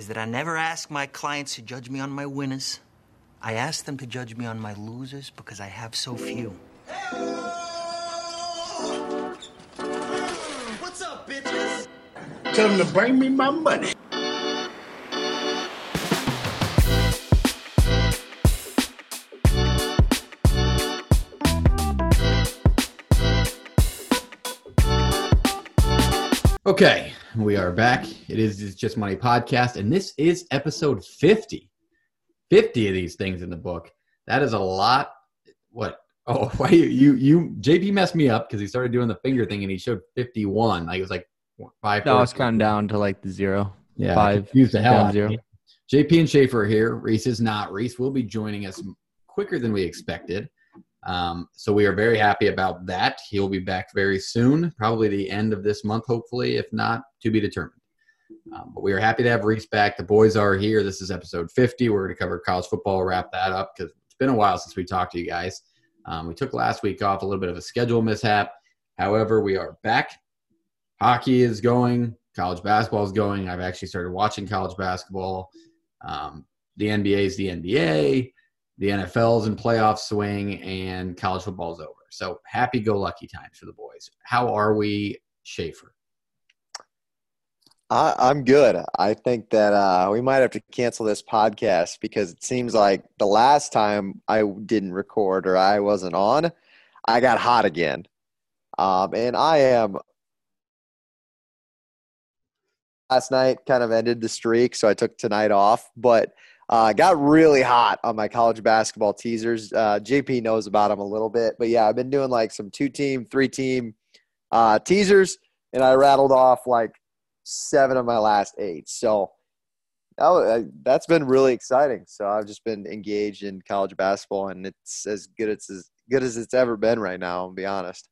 is that I never ask my clients to judge me on my winners. I ask them to judge me on my losers because I have so few. What's up, bitches? Tell them to bring me my money. Okay, we are back. It is It's Just Money podcast, and this is episode 50. 50 of these things in the book. That is a lot. What? Oh, why you you, you JP messed me up because he started doing the finger thing and he showed 51. Like it was like five. No, it's counting down to like the zero. yeah, five, confused the hell out of zero. JP and Schaefer are here. Reese is not. Reese will be joining us quicker than we expected. Um, so we are very happy about that. He'll be back very soon, probably the end of this month, hopefully, if not to be determined. Um, but we are happy to have Reese back. The boys are here. This is episode 50. We're going to cover college football, wrap that up because it's been a while since we talked to you guys. Um, we took last week off a little bit of a schedule mishap. However, we are back. Hockey is going. College basketball is going. I've actually started watching college basketball. Um, the NBA is the NBA. The NFL's in playoff swing, and college football is over. So happy go lucky times for the boys. How are we, Schaefer? I, I'm good. I think that uh, we might have to cancel this podcast because it seems like the last time I didn't record or I wasn't on, I got hot again. Um, and I am. Last night kind of ended the streak, so I took tonight off. But uh, got really hot on my college basketball teasers. Uh, JP knows about them a little bit, but yeah, I've been doing like some two team, three team uh, teasers, and I rattled off like seven of my last eight. So that, that's been really exciting. So I've just been engaged in college basketball, and it's as good as as good as it's ever been right now. I'll be honest.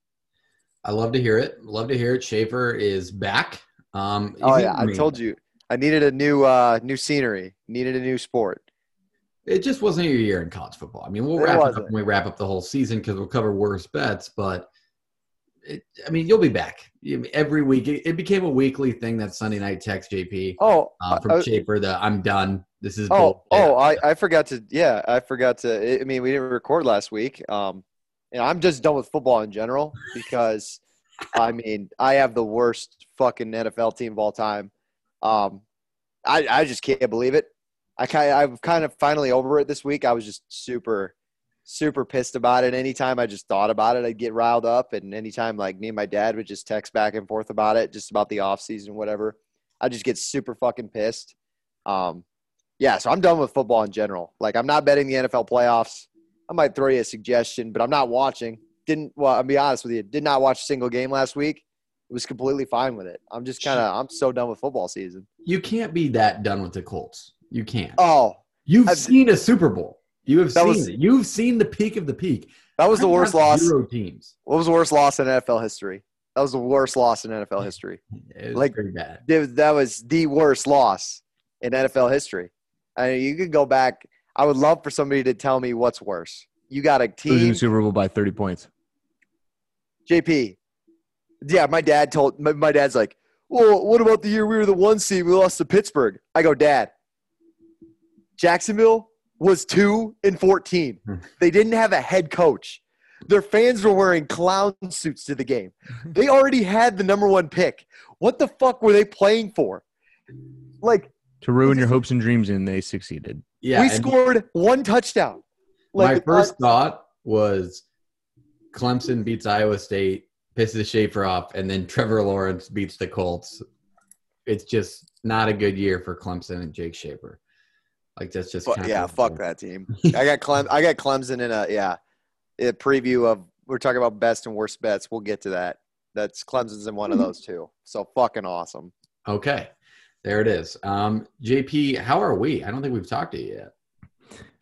I love to hear it. Love to hear it. Schaefer is back. Um, Oh yeah, I told you I needed a new uh, new scenery, needed a new sport. it just wasn't your year in college football. I mean, we'll It wrap it up wasn't. when we wrap up the whole season because we'll cover worst bets. But it, I mean, you'll be back every week. It, it became a weekly thing that Sunday night text JP Oh, uh, from uh, Schaefer. The I'm done. This is Oh, bullshit." oh, I, I forgot to. Yeah, I forgot to. I mean, we didn't record last week. Um, and I'm just done with football in general because, I mean, I have the worst fucking NFL team of all time. Um, I I just can't believe it. I kind I'm kind of finally over it this week. I was just super, super pissed about it. Anytime I just thought about it, I'd get riled up. And anytime like me and my dad would just text back and forth about it, just about the off season, whatever, I just get super fucking pissed. Um, yeah, so I'm done with football in general. Like I'm not betting the NFL playoffs. I might throw you a suggestion, but I'm not watching. Didn't well, I'll be honest with you, did not watch a single game last week. Was completely fine with it. I'm just kind of I'm so done with football season. you can't be that done with the Colts. You can't. Oh, You've I've- seen a Super Bowl. You have seen was- it. You've seen the peak of the peak. that was the I've worst watched loss. Zero teams. What was the worst loss in NFL history? That was the worst loss in NFL history. It was Like- pretty bad. Dude, That was the worst loss in NFL history. I mean, you could go back. I would love for somebody to tell me what's worse. You got a Losing team the Super Bowl by 30 points. JP. Yeah, my dad told my, my dad's like, well, what about the year we were the one seed? We lost to Pittsburgh. I go, Dad. Jacksonville was two and fourteen. Hmm. They didn't have a head coach. Their fans were wearing clown suits to the game. They already had the number one pick. What the fuck were they playing for? Like To ruin your hopes and dreams, and they succeeded. Yeah. we scored one touchdown. my first uh, thought was Clemson beats Iowa State, pisses Schaefer off, and then Trevor Lawrence beats the Colts. It's just not a good year for Clemson and Jake Schaefer. Like that's just yeah, fuck that team. I got Clem. I got Clemson in a yeah, a preview of. We're talking about best and worst bets. We'll get to that. That's Clemson's in one of those two. So fucking awesome. Okay, there it is. Um, JP, how are we? I don't think we've talked to you yet.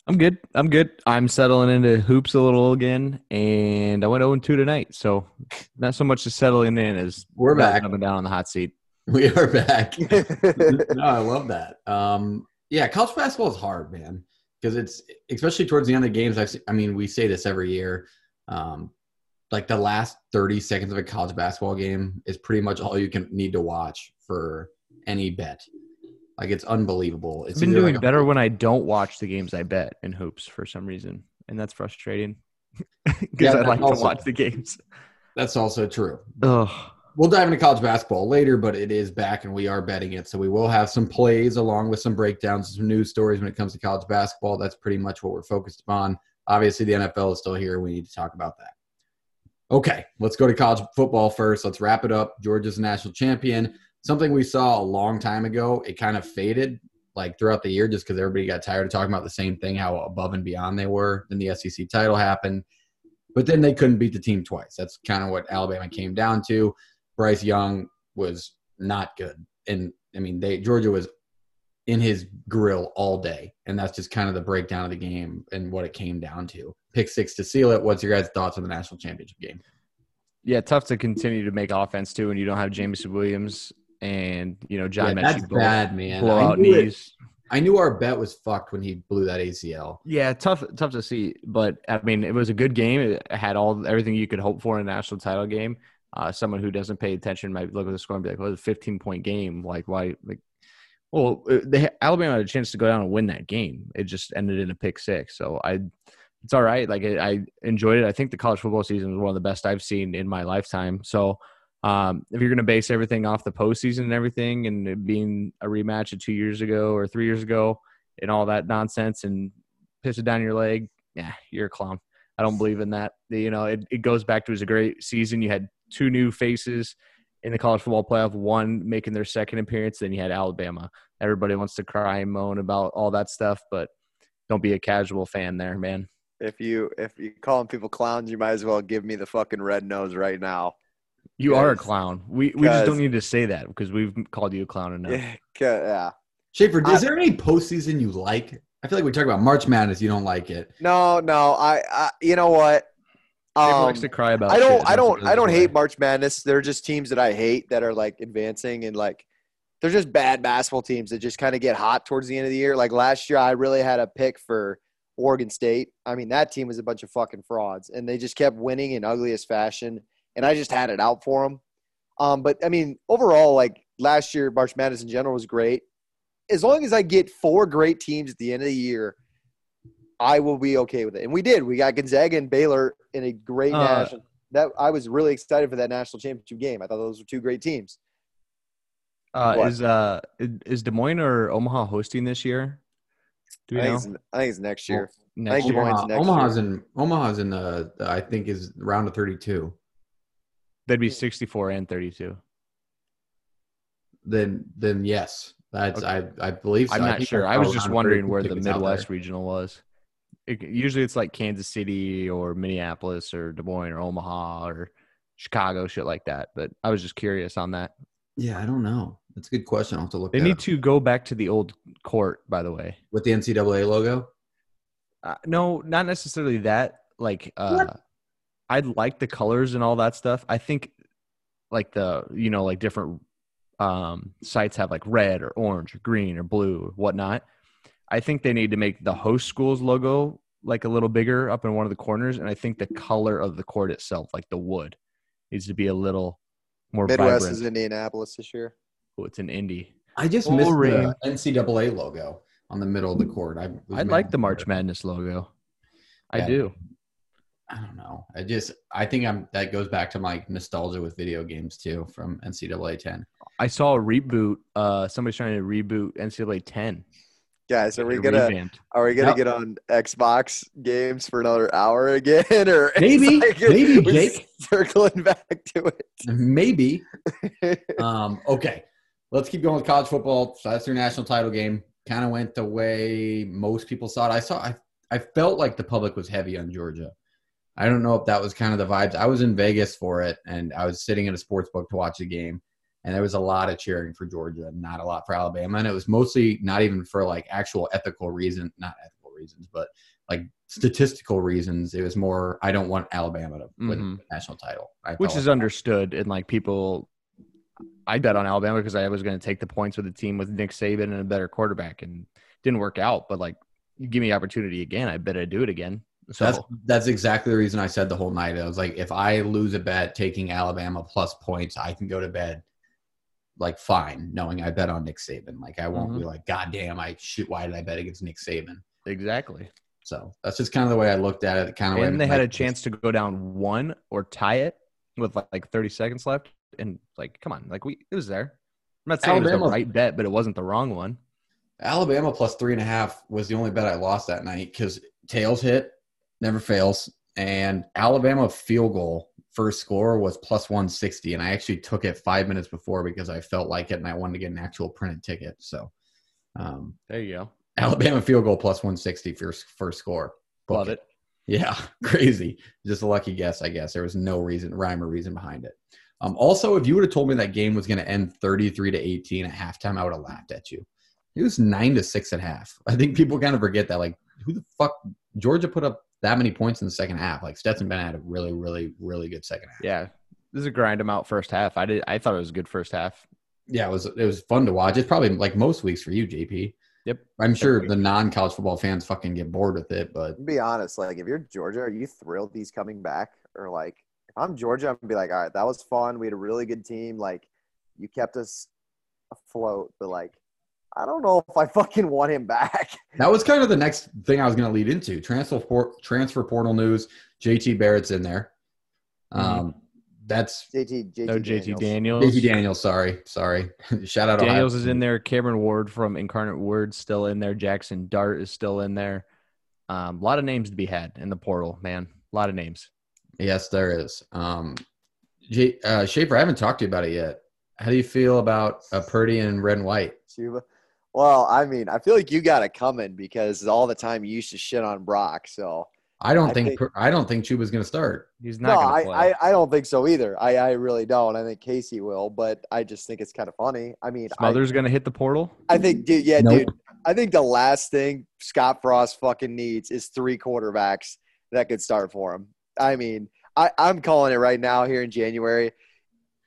I'm good. I'm good. I'm settling into hoops a little again, and I went 0 2 tonight. So not so much as settling in as We're back. Up and down on the hot seat. We are back. no, I love that. Um, yeah, college basketball is hard, man, because it's especially towards the end of the games. I've, se- I mean, we say this every year. Um, like the last thirty seconds of a college basketball game is pretty much all you can need to watch for any bet. Like it's unbelievable. It's I've been doing like better when I don't watch the games I bet in hoops for some reason, and that's frustrating because Yeah, I like also- to watch the games. That's also true. Ugh. We'll dive into college basketball later, but it is back and we are betting it. So we will have some plays along with some breakdowns, some news stories when it comes to college basketball. That's pretty much what we're focused on. Obviously, the NFL is still here. We need to talk about that. Okay, let's go to college football first. Let's wrap it up. Georgia's national champion. Something we saw a long time ago. It kind of faded like throughout the year just because everybody got tired of talking about the same thing, how above and beyond they were. Then the SEC title happened. But then they couldn't beat the team twice. That's kind of what Alabama came down to. Bryce Young was not good. And I mean, they Georgia was in his grill all day. And that's just kind of the breakdown of the game and what it came down to. Pick six to seal it. What's your guys' thoughts on the national championship game? Yeah, tough to continue to make offense too when you don't have Jameson Williams and you know John Yeah, that's bad, man. blow I out knew it- I knew our bet was fucked when he blew that ACL. Yeah, tough tough to see, but I mean, it was a good game. It had all everything you could hope for in a national title game. Uh, someone who doesn't pay attention might look at the score and be like, "Well, it's a 15 point game. Like, why?" Like, well, uh, they Alabama had a chance to go down and win that game. It just ended in a pick six. So I, it's all right. Like I, I enjoyed it. I think the college football season was one of the best I've seen in my lifetime. So. Um, if you're going to base everything off the postseason and everything, and it being a rematch of two years ago or three years ago, and all that nonsense, and piss it down your leg, yeah, you're a clown. I don't believe in that. You know, it, it goes back to it was a great season. You had two new faces in the college football playoff, one making their second appearance, then you had Alabama. Everybody wants to cry and moan about all that stuff, but don't be a casual fan there, man. If you if you calling people clowns, you might as well give me the fucking red nose right now. You are a clown. We we just don't need to say that because we've called you a clown enough. Yeah, 'ca- yeah. Schaefer, I- is there any postseason you like? I feel like we talk about March Madness. You don't like it. No, no. I, I you know what? People Um, likes to cry about. I don't. that I don't. I don't hate. March Madness. They're just teams that I hate that are like advancing and like they're just bad basketball teams that just kind of get hot towards the end of the year. Like last year, I really had a pick for Oregon State. I mean, that team was a bunch of fucking frauds, and they just kept winning in ugliest fashion. And I just had it out for him. Um, but I mean, overall, like last year, March Madness in general was great. As long as I get four great teams at the end of the year, I will be okay with it. And we did. We got Gonzaga and Baylor in a great Uh, national. That I was really excited for that national championship game. I thought those were two great teams. Uh, What? is uh is Des Moines or Omaha hosting this year? Do I we think, know? it's, I think it's next year. Next think year? Des Moines Omaha, next Omaha's in Omaha's in the, the I think is round of 32. That'd be 64 and 32. Then then yes, that's Okay. I I believe. So. I'm not think sure. I was just wondering where the tickets out Midwest regional was. It, usually it's like Kansas City or Minneapolis or Des Moines or Omaha or Chicago, shit like that. But I was just curious on that. Yeah, I don't know. That's a good question. I'll have to look. They that need up. to go back to the old court, by the way. with the NCAA logo. Uh, no, not necessarily that. Like, uh, I like the colors and all that stuff. I think, like the you know, like different um, sites have like red or orange or green or blue or whatnot. I think they need to make the host school's logo like a little bigger up in one of the corners, and I think the color of the court itself, like the wood, needs to be a little more Midwest vibrant. is Indianapolis this year. Oh, it's an Indy. I just Oh, missed Ring. the NCAA logo on the middle of the court. I I like the March Madness logo. I Yeah. do. I don't know. I just I think I'm that goes back to my nostalgia with video games too from NCAA 10. I saw a reboot. Uh, somebody's trying to reboot NCAA 10. Guys, are we gonna revamped. are we gonna Yep. get on Xbox games for another hour again? Or it's Maybe, maybe, we're Jake. circling back to it? Maybe. Um, okay. Let's keep going with college football. So that's your national title game. Kind of went the way most people saw it. I saw I I felt like the public was heavy on Georgia. I don't know if that was kind of the vibes. I was in Vegas for it and I was sitting in a sports book to watch the game. And there was a lot of cheering for Georgia, not a lot for Alabama. And it was mostly not even for like actual ethical reason, not ethical reasons, but like statistical reasons. It was more, I don't want Alabama to win Mhm. the national title. I which is like- understood and like people i bet on alabama because i was going to take the points with the team with nick saban and a better quarterback and didn't work out but like you give me opportunity again i bet i'd do it again so That's that's exactly the reason I said the whole night. I was like, if I lose a bet taking Alabama plus points, I can go to bed like fine, knowing I bet on Nick Saban. Like I won't mm-hmm. be like, God damn, I shoot. Why did I bet against Nick Saban? Exactly. So that's just kind of the way I looked at it. Kind of And they had a chance to go down one or tie it with like, like 30 seconds left. And like, come on, like we it was there. I'm not saying it was the right bet, but it wasn't the wrong one. Alabama plus three and a half was the only bet I lost that night because tails hit, never fails, and Alabama field goal first score was plus 160, and I actually took it five minutes before because I felt like it and I wanted to get an actual printed ticket. So, um, There you go. Alabama field goal plus 160 first first score. Book Love it. Yeah, crazy. Just a lucky guess, I guess. There was no reason, rhyme or reason behind it. Um, also, if you would have told me that game was going to end 33 to 18 at halftime, I would have laughed at you. It was nine to six at half. I think people kind of forget that. Like, who the fuck? Georgia put up that many points in the second half. Like, Stetson Bennett had a really, really, really good second half. Yeah. This is a grind them out first half. I did I thought it was a good first half. Yeah, it was it was fun to watch. It's probably like most weeks for you, JP. Yep. I'm sure the non college football fans fucking get bored with it, but be honest, like if you're Georgia, are you thrilled he's coming back? Or like if I'm Georgia, I'm gonna be like, all right, that was fun. We had a really good team. Like you kept us afloat, but like I don't know if I fucking want him back. That was kind of the next thing I was going to lead into. Transfer port, transfer portal news. JT Barrett's in there. Um, That's JT JT No JT Daniels. Daniels. JT Daniels. Sorry, sorry. Shout out Daniels Ohio is in there. Cameron Ward from Incarnate Word still in there. Jackson Dart is still in there. Um, a lot of names to be had in the portal, man. A lot of names. Yes, there is. Um, J, uh, Schaefer, I haven't talked to you about it yet. How do you feel about uh, Purdy and red and white? Chubba. Well, I mean, I feel like you got it coming because all the time you used to shit on Brock. So I don't I think, think- I don't think Chubba's going to start. He's no, not I, going to play. I, I don't think so either. I, I really don't. I think Casey will, but I just think it's kind of funny. I mean, I, Smothers going to hit the portal. I think, dude, yeah, Nope. dude. I think the last thing Scott Frost fucking needs is three quarterbacks that could start for him. I mean, I, I'm calling it right now here in January.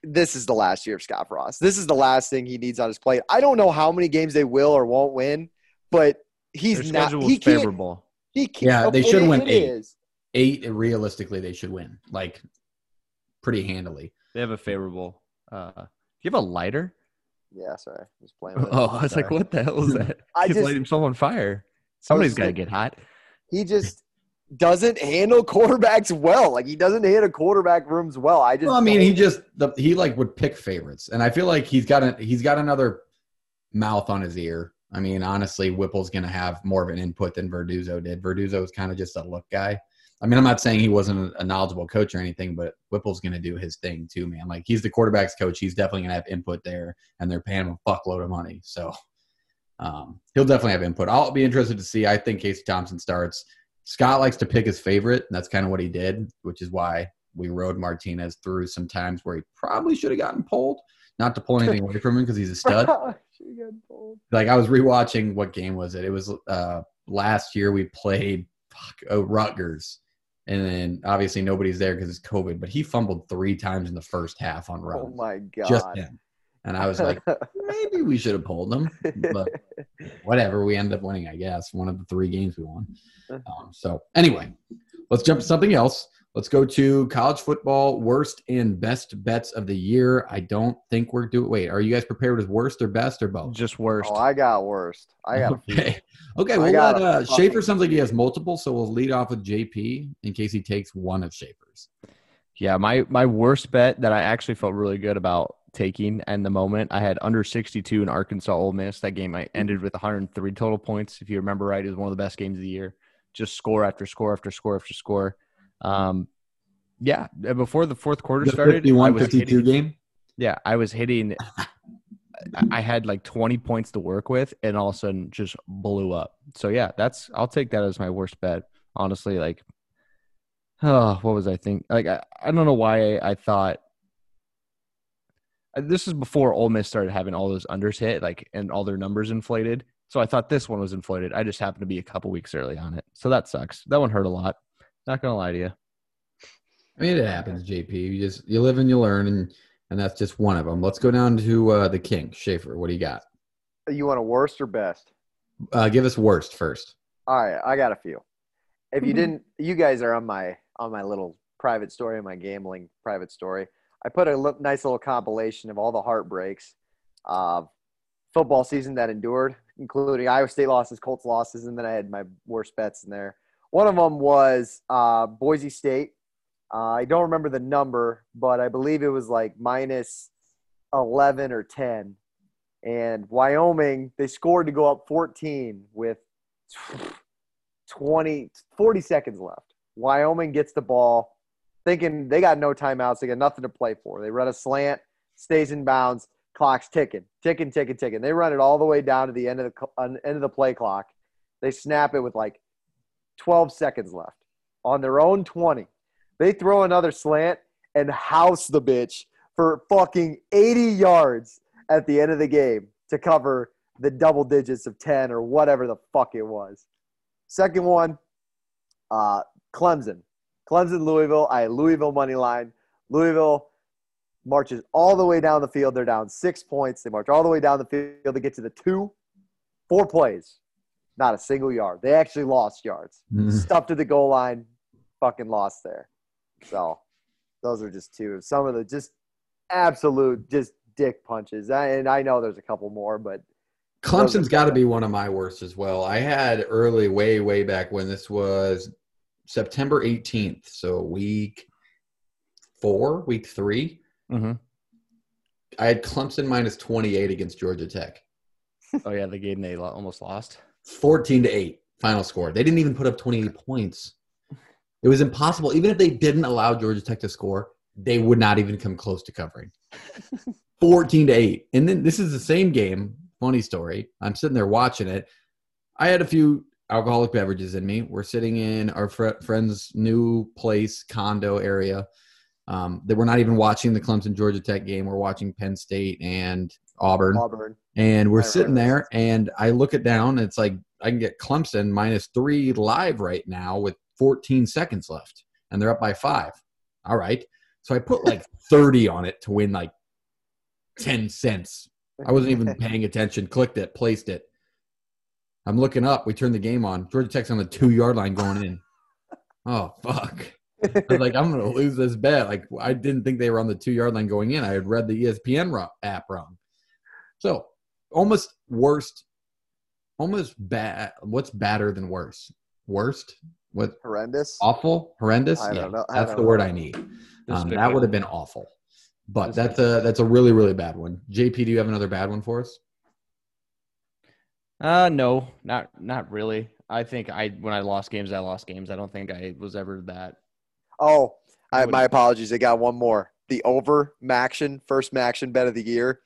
This is the last year of Scott Frost. This is the last thing he needs on his plate. I don't know how many games they will or won't win, but he's Their not. He is can't. favorable. He can't. Yeah, they it- should win it eight. is. Eight, realistically, they should win like pretty handily. They have a favorable. Uh, do you have a lighter? Yeah, sorry, just playing. With it. Oh, I was like, what the hell is that? I He's just- lighting himself on fire. Somebody's got to get hot. He just doesn't handle quarterbacks well. Like he doesn't handle quarterback rooms well. I just. Well, I mean, he just the, he like would pick favorites, and I feel like he's got a he's got another mouth on his ear. I mean, honestly, Whipple's going to have more of an input than Verduzco did. Verduzco was kind of just a look guy. I mean, I'm not saying he wasn't a knowledgeable coach or anything, but Whipple's going to do his thing too, man. Like he's the quarterback's coach. He's definitely going to have input there, and they're paying him a fuckload of money, so um, he'll definitely have input. I'll be interested to see. I think Casey Thompson starts. Scott likes to pick his favorite, and that's kind of what he did, which is why we rode Martinez through some times where he probably should have gotten pulled. Not to pull anything away from him because he's a stud. She got pulled. like I was rewatching what game was it? It was uh last year we played fuck, oh, Rutgers, and then obviously nobody's there because it's COVID. But he fumbled three times in the first half on Rutgers. Oh my god. just him. And I was like, maybe we should have pulled them, but whatever. We ended up winning, I guess, one of the three games we won. Um, so anyway, let's jump to something else. Let's go to college football worst and best bets of the year. I don't think we're doing. Wait, are you guys prepared with worst or best or both? Just worst. oh, I got worst. I got. Okay. Okay. I We'll got let uh, Schaefer sounds like he has multiple, so we'll lead off with JP in case he takes one of Schaefer's. Yeah, my my worst bet that I actually felt really good about taking and the moment I had under 62 in Arkansas Ole Miss. That game I ended with 103 total points. If you remember right, it was one of the best games of the year. Just score after score after score after score. Um, yeah, before the fourth quarter The started, I 51 was 52 hitting, game. yeah, I was hitting. I- had like 20 points to work with, and all of a sudden just blew up. So yeah, that's I'll take that as my worst bet. Honestly, like, oh, what was I think? Like, I, I don't know why I, I thought this is before Ole Miss started having all those unders hit, like, and all their numbers inflated. So I thought this one was inflated. I just happened to be a couple weeks early on it, so that sucks. That one hurt a lot. Not gonna lie to you. I mean, it happens, JP. You just you live and you learn, and and that's just one of them. Let's go down to uh, the king, Schaefer. What do you got? You want a worst or best? Uh, give us worst first. All right, I got a few. If Mm-hmm. you didn't, you guys are on my on my little private story, my gambling private story. I put a nice little compilation of all the heartbreaks uh, football season that endured, including Iowa State losses, Colts losses, and then I had my worst bets in there. One of them was uh, Boise State. Uh, I don't remember the number, but I believe it was like minus 11 or 10. And Wyoming, they scored to go up 14 with 20, 40 seconds left. Wyoming gets the ball, thinking they got no timeouts. They got nothing to play for. They run a slant, stays in bounds, clock's ticking, ticking, ticking, ticking. They run it all the way down to the end of the end of the play clock. They snap it with like 12 seconds left on their own 20. They throw another slant and house the bitch for fucking 80 yards at the end of the game to cover the double digits of 10 or whatever the fuck it was. Second one, uh, Clemson. Clemson, Louisville. I had Louisville money line. Louisville marches all the way down the field. They're down six points. They march all the way down the field to get to the two, four plays, not a single yard. They actually lost yards. Mhm. Stuffed to the goal line, fucking lost there. So those are just two of some of the just absolute just dick punches. And I know there's a couple more, but Clemson's got to be one of my worst as well. I had early, way, way back when this was September 18th. So week four, week three. Mm-hmm. I had Clemson minus 28 against Georgia Tech. Oh yeah, the game they almost lost. 14 to 8 final score. They didn't even put up 28 points. It was impossible. Even if they didn't allow Georgia Tech to score, they would not even come close to covering. 14 to 8. And then this is the same game. Funny story. I'm sitting there watching it. I had a few alcoholic beverages in me. We're sitting in our fr- friend's new place, condo area. Um, that we're not even watching the Clemson Georgia Tech game. We're watching Penn State and Auburn. Auburn. And we're sitting there, and I look it down. And it's like I can get Clemson minus three live right now with 14 seconds left, and they're up by five. All right. So I put like 30 on it to win like 10 cents. I wasn't even paying attention. Clicked it, placed it. I'm looking up. We turned the game on. Georgia Tech's on the two yard line going in. Oh, fuck. I was like, I'm going to lose this bet. Like, I didn't think they were on the two yard line going in. I had read the ESPN app wrong. So, almost worst, almost bad. What's badder than worse? Worst? What? Horrendous. Awful? Horrendous? I yeah, don't know. I that's don't the know. word I need. Um, that would have been awful. But that's a that's a really really bad one. JP, do you have another bad one for us? Uh no, not not really. I think I when I lost games, I lost games. I don't think I was ever that. Oh, I, my apologies. I got one more. The over MACtion, first MACtion bet of the year,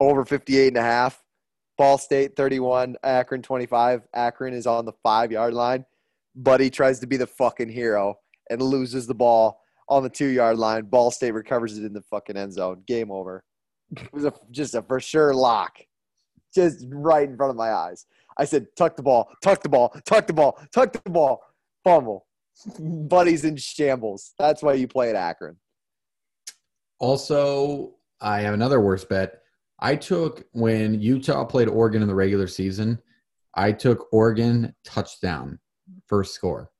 over 58 and a half. Ball State 31, Akron 25. Akron is on the five yard line. Buddy tries to be the fucking hero and loses the ball on the two yard line. Ball State recovers it in the fucking end zone. Game over. It was a, just a for sure lock, just right in front of my eyes. I said, tuck the ball, tuck the ball, tuck the ball, tuck the ball, fumble. Buddy's in shambles. That's why you play at Akron. Also, I have another worst bet. I took when Utah played Oregon in the regular season. I took Oregon touchdown first score.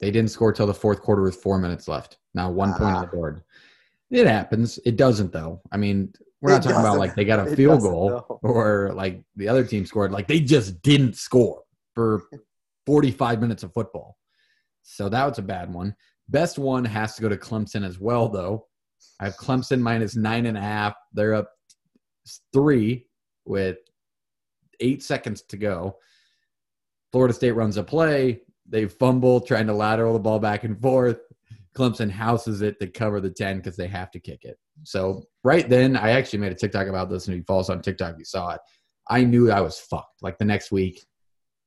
They didn't score till the fourth quarter with four minutes left. Now one point on the Ah. board. It happens. It doesn't though. I mean, we're not It talking about like they got a field goal no. or like the other team scored. Like they just didn't score for 45 minutes of football. So that was a bad one. Best one has to go to Clemson as well, though. I have Clemson minus nine and a half. They're up three with eight seconds to go. Florida State runs a play. They fumble, trying to lateral the ball back and forth. Clemson houses it to cover the 10 because they have to kick it. So right then, I actually made a TikTok about this, and if you follow us on TikTok, you saw it. I knew I was fucked. Like the next week,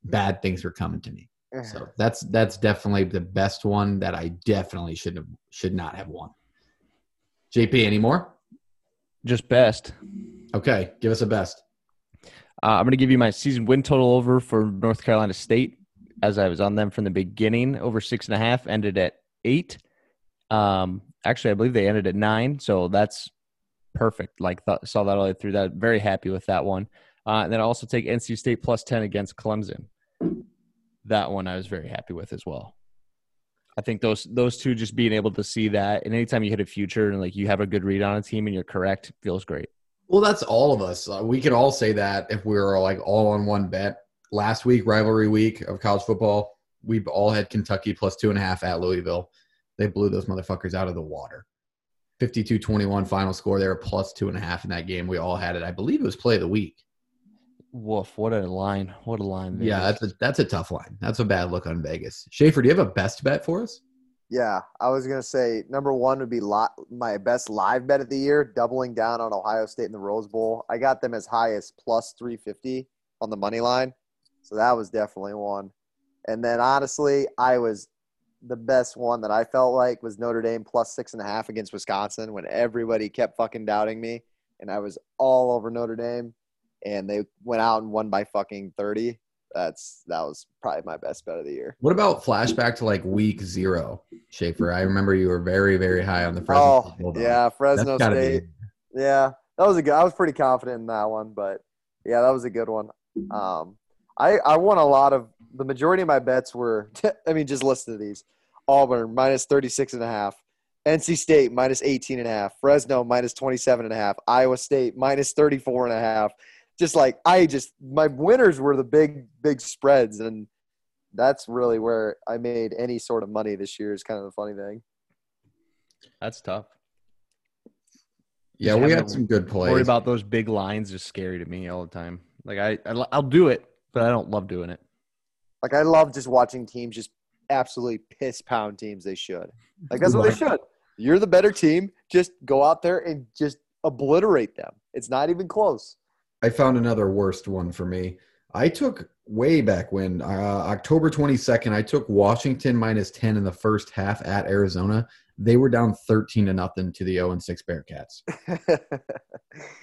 bad things were coming to me. So that's that's definitely the best one that I definitely should have should not have won. JP, any more? Just best. Okay, give us a best. Uh, I'm going to give you my season win total over for North Carolina State, as I was on them from the beginning. Over six and a half, ended at eight. Um, actually, I believe they ended at nine, so that's perfect. Like th- saw that all the way through. That very happy with that one. Uh, and then I also take NC State plus ten against Clemson. That one I was very happy with as well. I think those those two just being able to see that, and anytime you hit a future and like you have a good read on a team and you're correct, feels great. Well, that's all of us. Uh, we could all say that if we were like all on one bet. Last week, rivalry week of college football, we all had Kentucky plus two and a half at Louisville. They blew those motherfuckers out of the water. 52 21 final score. They were plus two and a half in that game. We all had it. I believe it was play of the week. Woof! What a line! What a line! Yeah, that's a, that's a tough line. That's a bad look on Vegas. Schaefer, do you have a best bet for us? Yeah, I was gonna say number one would be li- my best live bet of the year, doubling down on Ohio State in the Rose Bowl. I got them as high as plus three fifty on the money line, so that was definitely one. And then honestly, I was the best one that I felt like was Notre Dame plus six and a half against Wisconsin when everybody kept fucking doubting me, and I was all over Notre Dame, and they went out and won by fucking thirty. That's that was probably my best bet of the year. What about flashback to like week zero, Schaefer? I remember you were very, very high on the Fresno. Oh yeah, Fresno State. Yeah, that was a good. I was pretty confident in that one, but yeah, that was a good one. Um, I I won a lot of the majority of my bets were. I mean, just listen to these: Auburn minus 36 and a half, NC State minus 18 and a half, Fresno minus 27 and a half, Iowa State minus 34 and a half. Just like I just my winners were the big big spreads, and that's really where I made any sort of money this year. Is kind of the funny thing. that's tough. Yeah, Just we had some good plays. Worry about those big lines is scary to me all the time. Like I, I I'll do it, but I don't love doing it. Like I love just watching teams just absolutely piss pound teams they should. Like that's what they should. You're the better team. Just go out there and just obliterate them. It's not even close. I found another worst one for me. I took way back when uh, October 22nd, I took Washington minus 10 in the first half at Arizona. They were down 13 to nothing to the 0 and 6 Bearcats.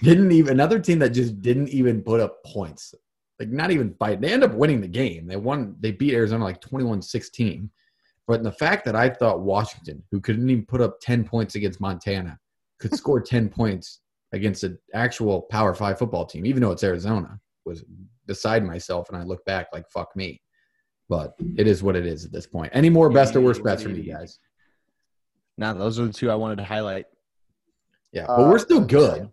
Didn't even another team that just didn't even put up points. Like not even fight. They end up winning the game. They won they beat Arizona like 21-16. But the fact that I thought Washington, who couldn't even put up 10 points against Montana, could score 10 points against an actual Power 5 football team, even though it's Arizona, was beside myself and I look back like fuck me. But it is what it is at this point. Any more best or worst bets from you guys? Now those are the two I wanted to highlight. Yeah, but we're Uh, still good.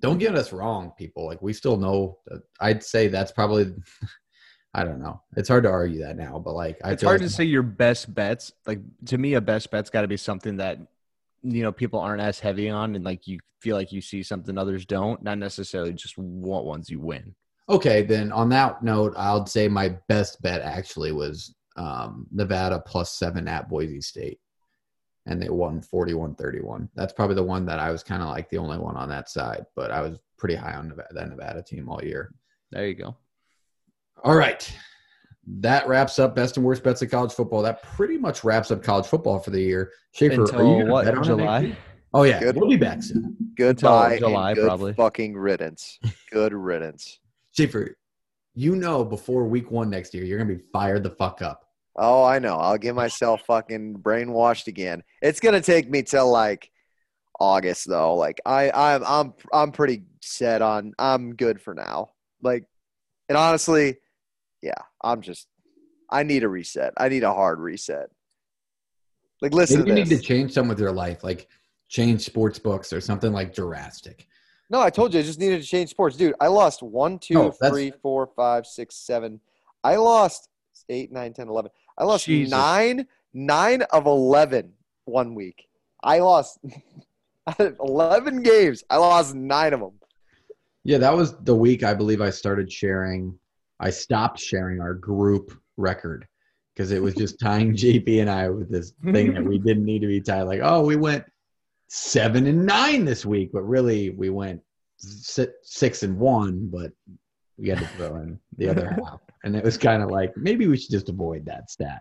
Don't get us wrong, people. Like we still know. That, I'd say that's probably. I don't know. It's hard to argue that now, but like I it's hard like- to say your best bets. Like to me, a best bet's got to be something that you know people aren't as heavy on, and like you feel like you see something others don't. Not necessarily just what ones you win. Okay, then on that note, I'll say my best bet actually was um, Nevada plus seven at Boise State, and they won 41-31. That's probably the one that I was kind of like the only one on that side, but I was pretty high on Nevada, that Nevada team all year. There you go. All right. That wraps up best and worst bets of college football. That pretty much wraps up college football for the year. Schaefer, are you what? bet on July. Oh yeah, Good. we'll be back soon. Goodbye. and July, good probably. Fucking riddance. Good riddance. Schaefer, you know before week one next year, you're gonna be fired the fuck up. Oh, I know. I'll get myself fucking brainwashed again. It's gonna take me till like August though. Like I, I'm, I'm, I'm pretty set on. I'm good for now. Like, and honestly, yeah, I'm just. I need a reset. I need a hard reset. Like, listen Maybe you to need to change something with your life, like change sports books or something like Jurassic. No, I told you I just needed to change sports, dude. I lost one, two, Oh, three, four, five, six, seven. I lost eight, nine, ten, eleven. I lost Jesus. nine, nine of eleven one week. I lost eleven games. I lost nine of them. Yeah, that was the week I believe I started sharing. I stopped sharing our group record because it was just tying JP and I with this thing that we didn't need to be tied. Like, oh, we went seven and nine this week, but really we went six and one, but we had to throw in the other half. And it was kind of like maybe we should just avoid that stat.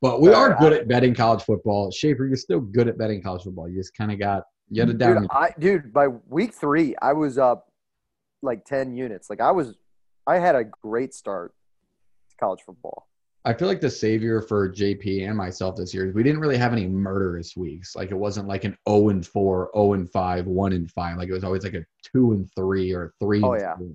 But we are good at betting college football. Schaefer, you're still good at betting college football. You just kind of got you had a down. Dude, I, dude, by week three, I was up like ten units. Like I was, I had a great start to college football. I feel like the savior for JP and myself this year is we didn't really have any murderous weeks. Like it wasn't like an 0 and 4, 0 and 5, 1 and 5. Like it was always like a 2 and 3 or 3 Oh, yeah. 4.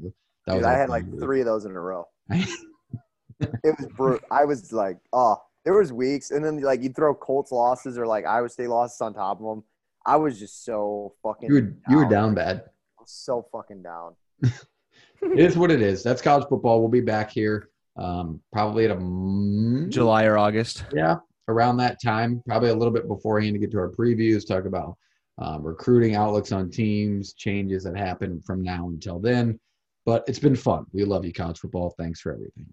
That Dude, I had like favorite. three of those in a row. It was brutal. I was like, oh, there was weeks, and then like you throw Colts losses or like Iowa State losses on top of them. I was just so fucking. You were you were down bad. so fucking down. it is what it is. That's college football. We'll be back here um, probably at a July or August. Yeah, around that time, probably a little bit beforehand to get to our previews, talk about um, recruiting outlooks on teams, changes that happen from now until then. But it's been fun. We love you, college football. Thanks for everything.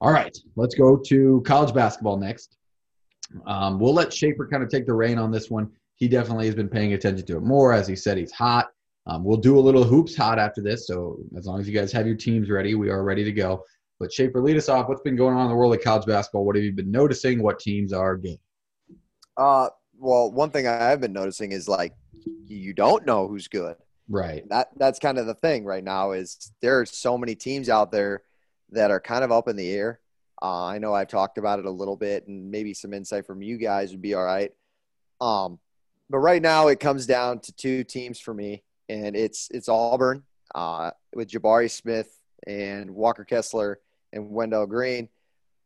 All right, let's go to college basketball next. Um, we'll let Schaefer kind of take the reign on this one. He definitely has been paying attention to it more. As he said, he's hot. Um, we'll do a little hoops hot after this. So as long as you guys have your teams ready, we are ready to go. But Schaefer, lead us off. What's been going on in the world of college basketball? What have you been noticing? What teams are game? Uh, well, one thing I've been noticing is like you don't know who's good. Right. That that's kind of the thing right now is there are so many teams out there that are kind of up in the air. Uh, I know I've talked about it a little bit, and maybe some insight from you guys would be all right. Um, but right now it comes down to two teams for me, and it's it's Auburn uh, with Jabari Smith and Walker Kessler and Wendell Green,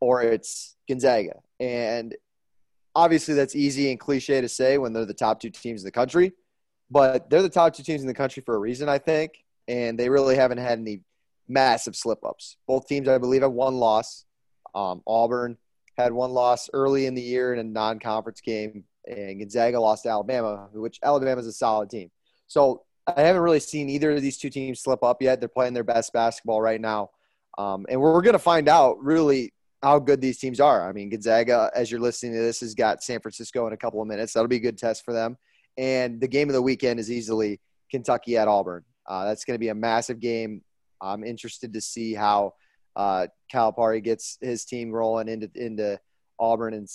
or it's Gonzaga. And obviously, that's easy and cliche to say when they're the top two teams in the country, but they're the top two teams in the country for a reason, I think. And they really haven't had any massive slip ups. Both teams, I believe, have one loss. Um, Auburn had one loss early in the year in a non conference game, and Gonzaga lost to Alabama, which Alabama is a solid team. So I haven't really seen either of these two teams slip up yet. They're playing their best basketball right now. Um, and we're going to find out really how good these teams are. I mean, Gonzaga, as you're listening to this, has got San Francisco in a couple of minutes. That'll be a good test for them. And the game of the weekend is easily Kentucky at Auburn. Uh, that's going to be a massive game. I'm interested to see how uh, Calipari gets his team rolling into into Auburn and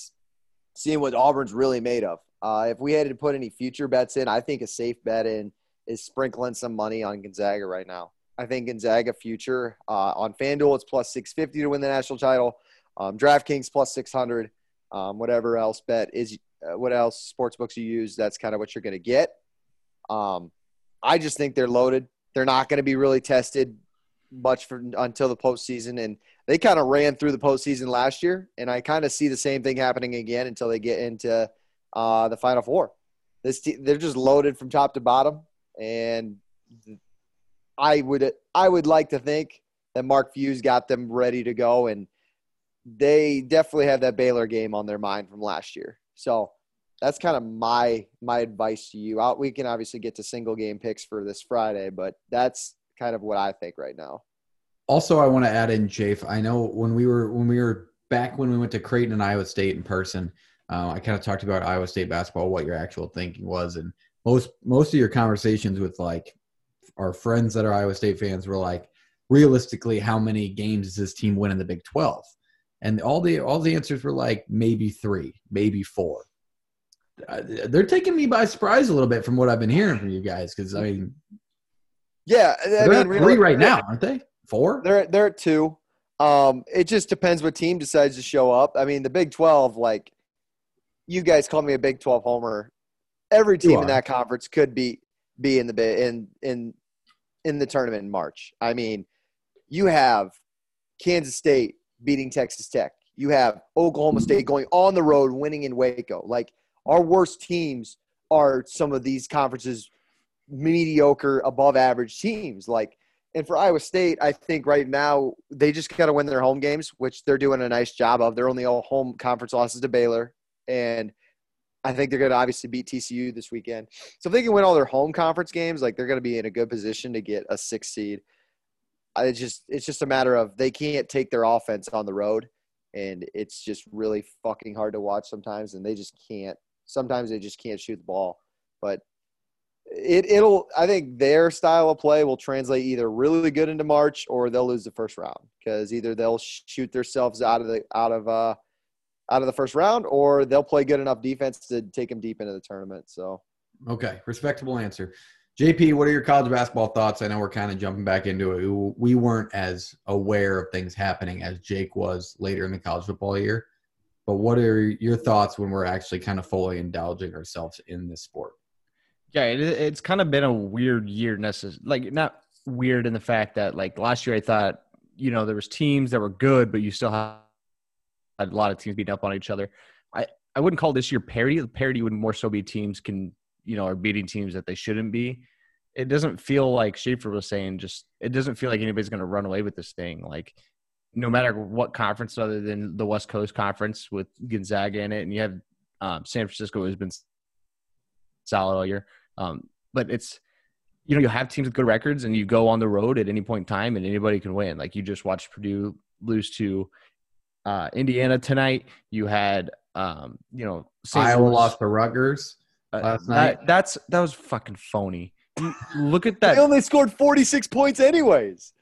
seeing what Auburn's really made of. Uh, if we had to put any future bets in, I think a safe bet in is sprinkling some money on Gonzaga right now. I think Gonzaga future uh, on FanDuel it's plus 650 to win the national title. Um, DraftKings plus 600. Um, whatever else bet is, what else sports books you use, that's kind of what you're going to get. Um, I just think they're loaded. They're not going to be really tested much for until the postseason, and they kind of ran through the postseason last year, and I kind of see the same thing happening again until they get into uh, the Final Four. This te- they're just loaded from top to bottom, and I would I would like to think that Mark Few's got them ready to go, and they definitely have that Baylor game on their mind from last year. So that's kind of my my advice to you. Out we can obviously get to single game picks for this Friday, but that's kind of what I think right now. Also, I want to add in Jafe. I know when we were when we were back when we went to Creighton and Iowa State in person, uh, I kind of talked about Iowa State basketball, what your actual thinking was, and most most of your conversations with like our friends that are Iowa State fans were like, realistically, how many games does this team win in the Big Twelve? And all the all the answers were like maybe three, maybe four. Uh, they're taking me by surprise a little bit from what I've been hearing from you guys because I mean, yeah, I they're mean, at really- three right now, aren't they? Four? They're they're at two. Um, it just depends what team decides to show up. I mean, the Big Twelve, like you guys call me a Big Twelve homer. Every team in that conference could be be in the in in in the tournament in March. I mean, you have Kansas State beating Texas Tech. You have Oklahoma State going on the road, winning in Waco. Like our worst teams are some of these conferences mediocre, above average teams. Like, and for Iowa State, I think right now they just got to win their home games, which they're doing a nice job of. They're only all home conference losses to Baylor, and I think they're going to obviously beat TCU this weekend. So if they can win all their home conference games, like they're going to be in a good position to get a six seed. It's just it's just a matter of they can't take their offense on the road, and it's just really fucking hard to watch sometimes, and they just can't. Sometimes they just can't shoot the ball, but it it'll I think their style of play will translate either really good into March or they'll lose the first round because either they'll shoot themselves out of the out of uh out of the first round or they'll play good enough defense to take them deep into the tournament. So Okay, respectable answer. JP, what are your college basketball thoughts? I know we're kind of jumping back into it. We weren't as aware of things happening as Jake was later in the college football year. But what are your thoughts when we're actually kind of fully indulging ourselves in this sport? Yeah, it, it's kind of been a weird year. Necess- like not weird in the fact that like last year I thought you know there was teams that were good, but you still had a lot of teams beating up on each other. I I wouldn't call this year parity. The parity would more so be teams can you know are beating teams that they shouldn't be. it doesn't feel like Schaefer was saying. Just it doesn't feel like anybody's going to run away with this thing. Like no matter what conference other than the West Coast Conference with Gonzaga in it, and you have um, San Francisco has been solid all year. Um, but it's you know you have teams with good records, and you go on the road at any point in time, and anybody can win. Like you just watched Purdue lose to uh, Indiana tonight. You had um, you know St. Iowa Louis- lost to Rutgers. Uh, last that- night. that's that was fucking phony. Look at that. They only scored 46 points anyways.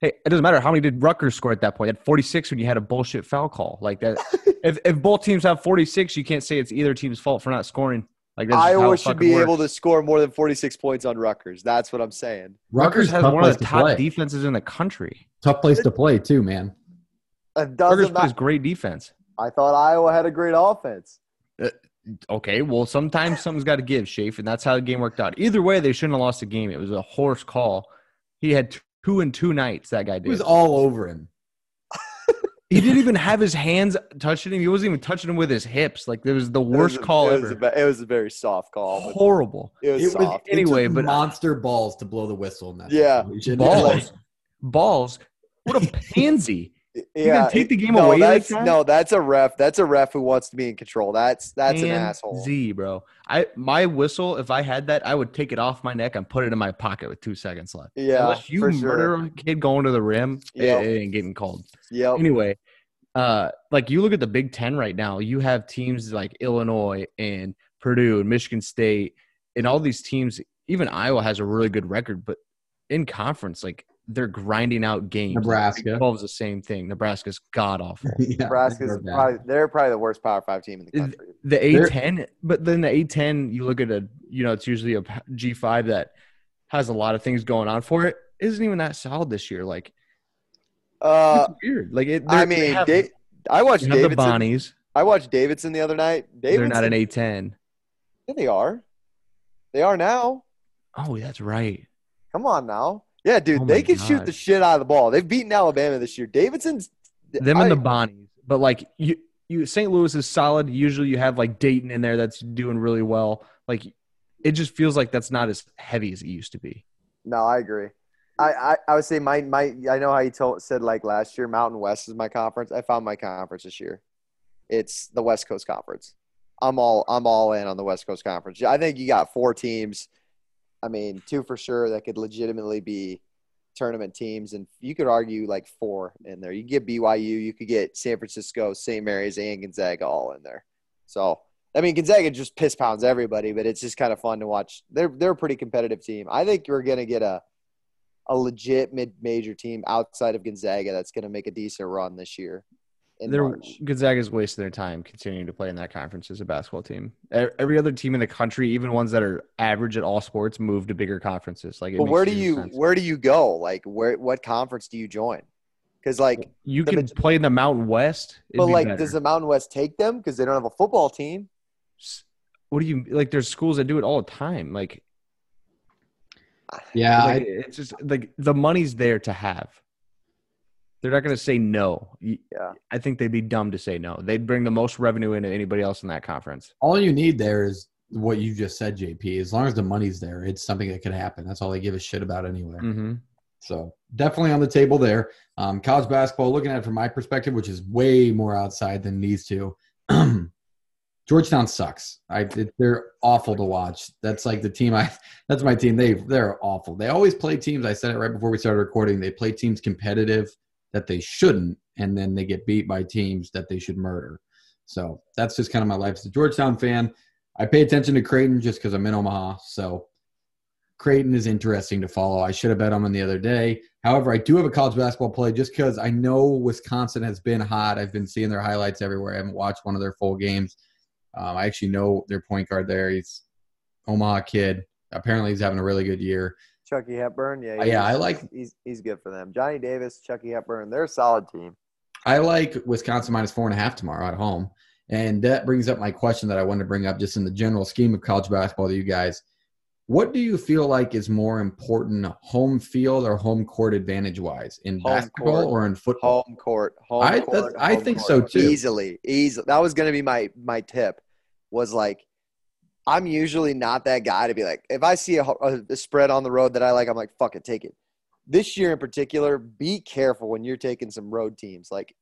Hey, it doesn't matter how many did Rutgers score at that point. At 46 when you had a bullshit foul call like that. if if both teams have 46, you can't say it's either team's fault for not scoring. Like that's Iowa should be works. able to score more than 46 points on Rutgers. That's what I'm saying. Rutgers has one of the to top play. defenses in the country. Tough place to play too, man. It Rutgers doesn't plays great defense. I thought Iowa had a great offense. Okay, well, sometimes something's got to give, Shafe, and that's how the game worked out. Either way, they shouldn't have lost the game. It was a horse call. He had two and two nights. That guy did. It was all over him. He didn't even have his hands touching him. He wasn't even touching him with his hips. Like it was the It was worst a- call it was ever. a it was a very soft call. Horrible. it was It was soft. it Anyway, took but- monster balls to blow the whistle in that. Yeah. situation. Balls. Balls. What a pansy. Yeah, take the game no, away like That's, that? No, that's a ref. That's a ref who wants to be in control. That's that's an asshole. Z, bro. I my whistle. If I had that, I would take it off my neck and put it in my pocket with two seconds left. Yeah, Unless you murder sure. a kid going to the rim, it- Yep. it, ain't getting called. Yeah. Anyway, uh, like you look at the Big Ten right now, you have teams like Illinois and Purdue and Michigan State, and all these teams. Even Iowa has a really good record, but in conference, like they're grinding out games. Nebraska. Twelve is the same thing. Nebraska's god awful. Yeah, Nebraska's they're probably they're probably the worst Power Five team in the country. the They're- A10, but then the A10, you look at a, you know, it's usually a G5 that has a lot of things going on for it. Isn't even that solid this year. Like, Uh, weird. Like, it, I mean, have, Da- I watched they have the Davidson. Bonnies. I watched Davidson the other night. Davidson, They're not an A10. Yeah, they are. They are now. Oh, that's right. Come on now. Yeah, dude, Oh they can shoot the shit out of the ball. They've beaten Alabama this year. Davidson's Them I- and the Bonnies. But like, you, you, St. Louis is solid. Usually you have like Dayton in there that's doing really well. Like, it just feels like that's not as heavy as it used to be. No, I agree. I, I, I would say my my I know how you told said like last year Mountain West is my conference. I found my conference this year. It's the West Coast Conference. I'm all I'm all in on the West Coast Conference. I think you got four teams. I mean, two for sure that could legitimately be tournament teams, and you could argue like four in there. You get BYU, you could get San Francisco, St. Mary's, and Gonzaga all in there. So I mean, Gonzaga just piss pounds everybody, but it's just kind of fun to watch. They're they're a pretty competitive team. I think you're gonna get a a legit mid major team outside of Gonzaga that's gonna make a decent run this year in They're March. Gonzaga's wasting their time continuing to play in that conference as a basketball team. Every other team in the country, even ones that are average at all sports, move to bigger conferences. Like, But where do you sense. where do you go? Like where what conference do you join? Because like, you can maj- play in the Mountain West? but be like, better. does the Mountain West take them because they don't have a football team? What do you like? There's schools that do it all the time. Like, Yeah, like, I, it's just like the money's there to have. They're not going to say no. Yeah. I think they'd be dumb to say no. They'd bring the most revenue into anybody else in that conference. all you need there is what you just said, JP. As long as the money's there, it's something that could happen. That's all they give a shit about anyway. Mm-hmm. So definitely on the table there. Um, college basketball, looking at it from my perspective, which is way more outside than these two. Georgetown sucks. I it, they're awful to watch. That's like the team. I that's my team. They they're awful. They always play teams. I said it right before we started recording. They play teams competitive that they shouldn't, and then they get beat by teams that they should murder. So that's just kind of my life as a Georgetown fan. I pay attention to Creighton just because I'm in Omaha. So Creighton is interesting to follow. I should have bet on them the other day. However, I do have a college basketball play just because I know Wisconsin has been hot. I've been seeing their highlights everywhere. I haven't watched one of their full games. Um, I actually know their point guard there. He's Omaha kid. Apparently, he's having a really good year. Chucky Hepburn, yeah, Uh, yeah, I like- he's he's good for them. Johnny Davis, Chucky Hepburn, they're a solid team. I like Wisconsin minus four and a half tomorrow at home. And that brings up my question that I wanted to bring up just in the general scheme of college basketball to you guys. What do you feel like is more important, home field or home court advantage wise, in Home basketball court. or in football? Home court, home I- court. I home think court. so, too. Easily, easily. That was going to be my my tip. Was like, I'm usually not that guy to be like, if I see a, a, spread on the road that I like, I'm like, fuck it, take it. This year in particular, be careful when you're taking some road teams. Like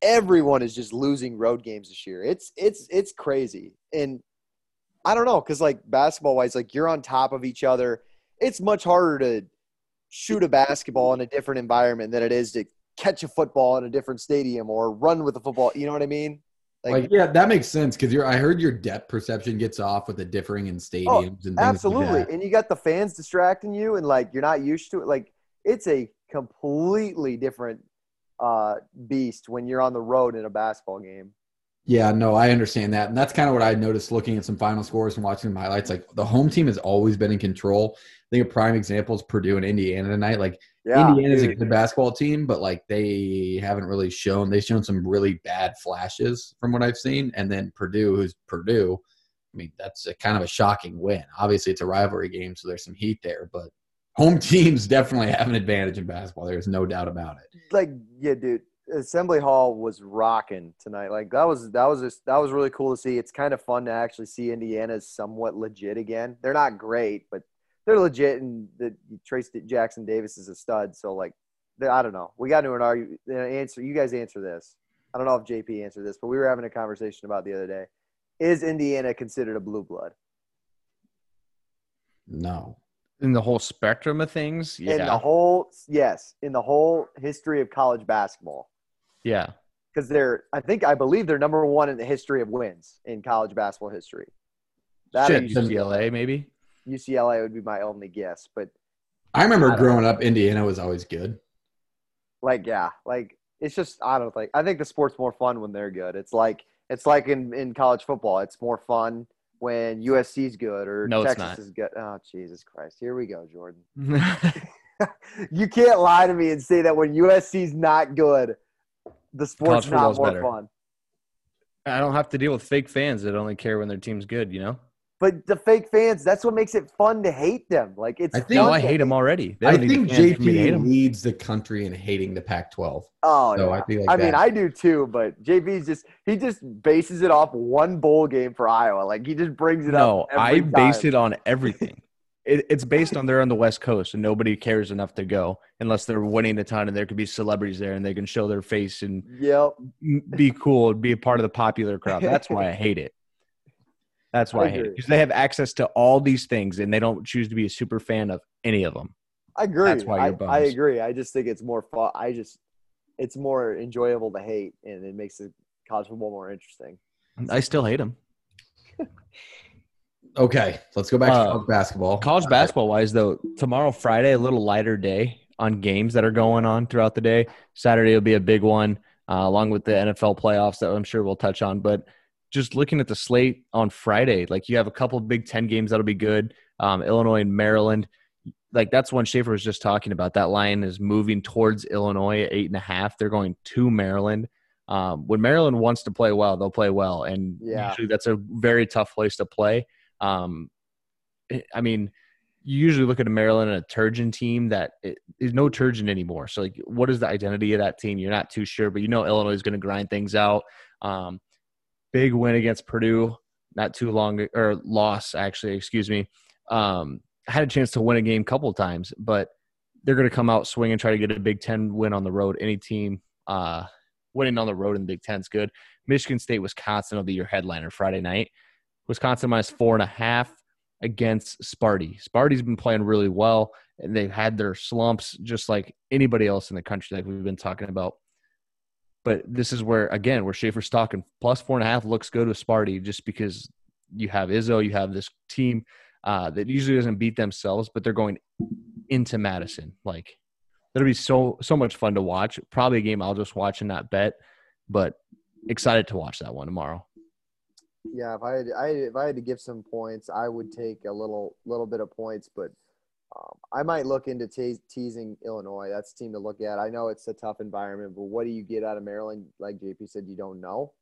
everyone is just losing road games this year. It's it's it's crazy, and I don't know because like basketball wise, like you're on top of each other. It's much harder to shoot a basketball in a different environment than it is to catch a football in a different stadium or run with a football. You know what I mean? Like, yeah, that makes sense because you're. I heard your depth perception gets off with the differing in stadiums oh, and things absolutely. Like and you got the fans distracting you, and like you're not used to it. Like it's a completely different uh, beast when you're on the road in a basketball game. Yeah, no, I understand that. And that's kind of what I noticed looking at some final scores and watching some highlights. Like the home team has always been in control. I think a prime example is Purdue and Indiana tonight. Like yeah, Indiana's dude. a good basketball team, but like they haven't really shown they've shown some really bad flashes from what I've seen. And then Purdue, who's Purdue, I mean, that's a kind of a shocking win. Obviously it's a rivalry game, so there's some heat there, but home teams definitely have an advantage in basketball. There's no doubt about it. Like, yeah, dude. Assembly Hall was rocking tonight. Like that was that was just that was really cool to see. It's kind of fun to actually see Indiana's somewhat legit again. They're not great, but they're legit, and the Trayce Jackson Davis is a stud. So like, I don't know. We got to an argue answer. You guys answer this. I don't know if JP answered this, but we were having a conversation about the other day. Is Indiana considered a blue blood? No in the whole spectrum of things yeah. in the whole yes in the whole history of college basketball yeah because they're i think i believe they're number one in the history of wins in college basketball history that Shit, ucla maybe ucla would be my only guess but i remember I growing know. up indiana was always good like yeah like it's just i don't think i think the sport's more fun when they're good it's like it's like in in college football it's more fun when USC's good or no, Texas is good. Oh, Jesus Christ. Here we go, Jordan. you can't lie to me and say that when USC's not good, the sport's not more better. fun. I don't have to deal with fake fans that only care when their team's good, you know? But the fake fans, that's what makes it fun to hate them. Like it's. I think oh, I hate them already. I think JP leads the country in hating the Pac-12. Oh, so yeah. I, like I mean, I do too. But JP's just he just bases it off one bowl game for Iowa. Like he just brings it no, up. No, I base it on everything. It, it's based on they're on the West Coast and nobody cares enough to go unless they're winning a ton and there could be celebrities there and they can show their face and yep. be cool, and be a part of the popular crowd. That's why I hate it. That's why I, I hate it because they have access to all these things and they don't choose to be a super fan of any of them. I agree. That's why you're I, I agree. I just think it's more fun. I just it's more enjoyable to hate and it makes the college football more interesting. I still hate them. okay, let's go back to uh, college basketball. College basketball wise, though, tomorrow Friday a little lighter day on games that are going on throughout the day. Saturday will be a big one, uh, along with the NFL playoffs that I'm sure we'll touch on. But just looking at the slate on Friday, like you have a couple Big Ten games that'll be good. Um, Illinois and Maryland. Like that's one Schaefer was just talking about. That line is moving towards Illinois at eight and a half. They're going to Maryland. Um, when Maryland wants to play well, they'll play well, and yeah. usually that's a very tough place to play. Um, I mean, you usually look at a Maryland and a Turgeon team that is no Turgeon anymore. So, like, what is the identity of that team? You're not too sure, but you know Illinois is going to grind things out. Um, big win against Purdue not too long or loss actually, excuse me. Um, had a chance to win a game a couple times, but they're going to come out swing and try to get a Big Ten win on the road. Any team uh, winning on the road in the Big Ten is good. Michigan State, Wisconsin will be your headliner Friday night. Wisconsin minus four and a half against Sparty. Sparty's been playing really well, and they've had their slumps just like anybody else in the country, like we've been talking about. But this is where again where Schaefer's talking plus four and a half looks good with Sparty just because you have Izzo, you have this team uh, that usually doesn't beat themselves, but they're going into Madison. Like that'll be so so much fun to watch. Probably a game I'll just watch and not bet, but excited to watch that one tomorrow. Yeah, if I had I, if I had to give some points, I would take a little little bit of points, but um, I might look into te- teasing Illinois. That's a team to look at. I know it's a tough environment, but what do you get out of Maryland? Like JP said, you don't know.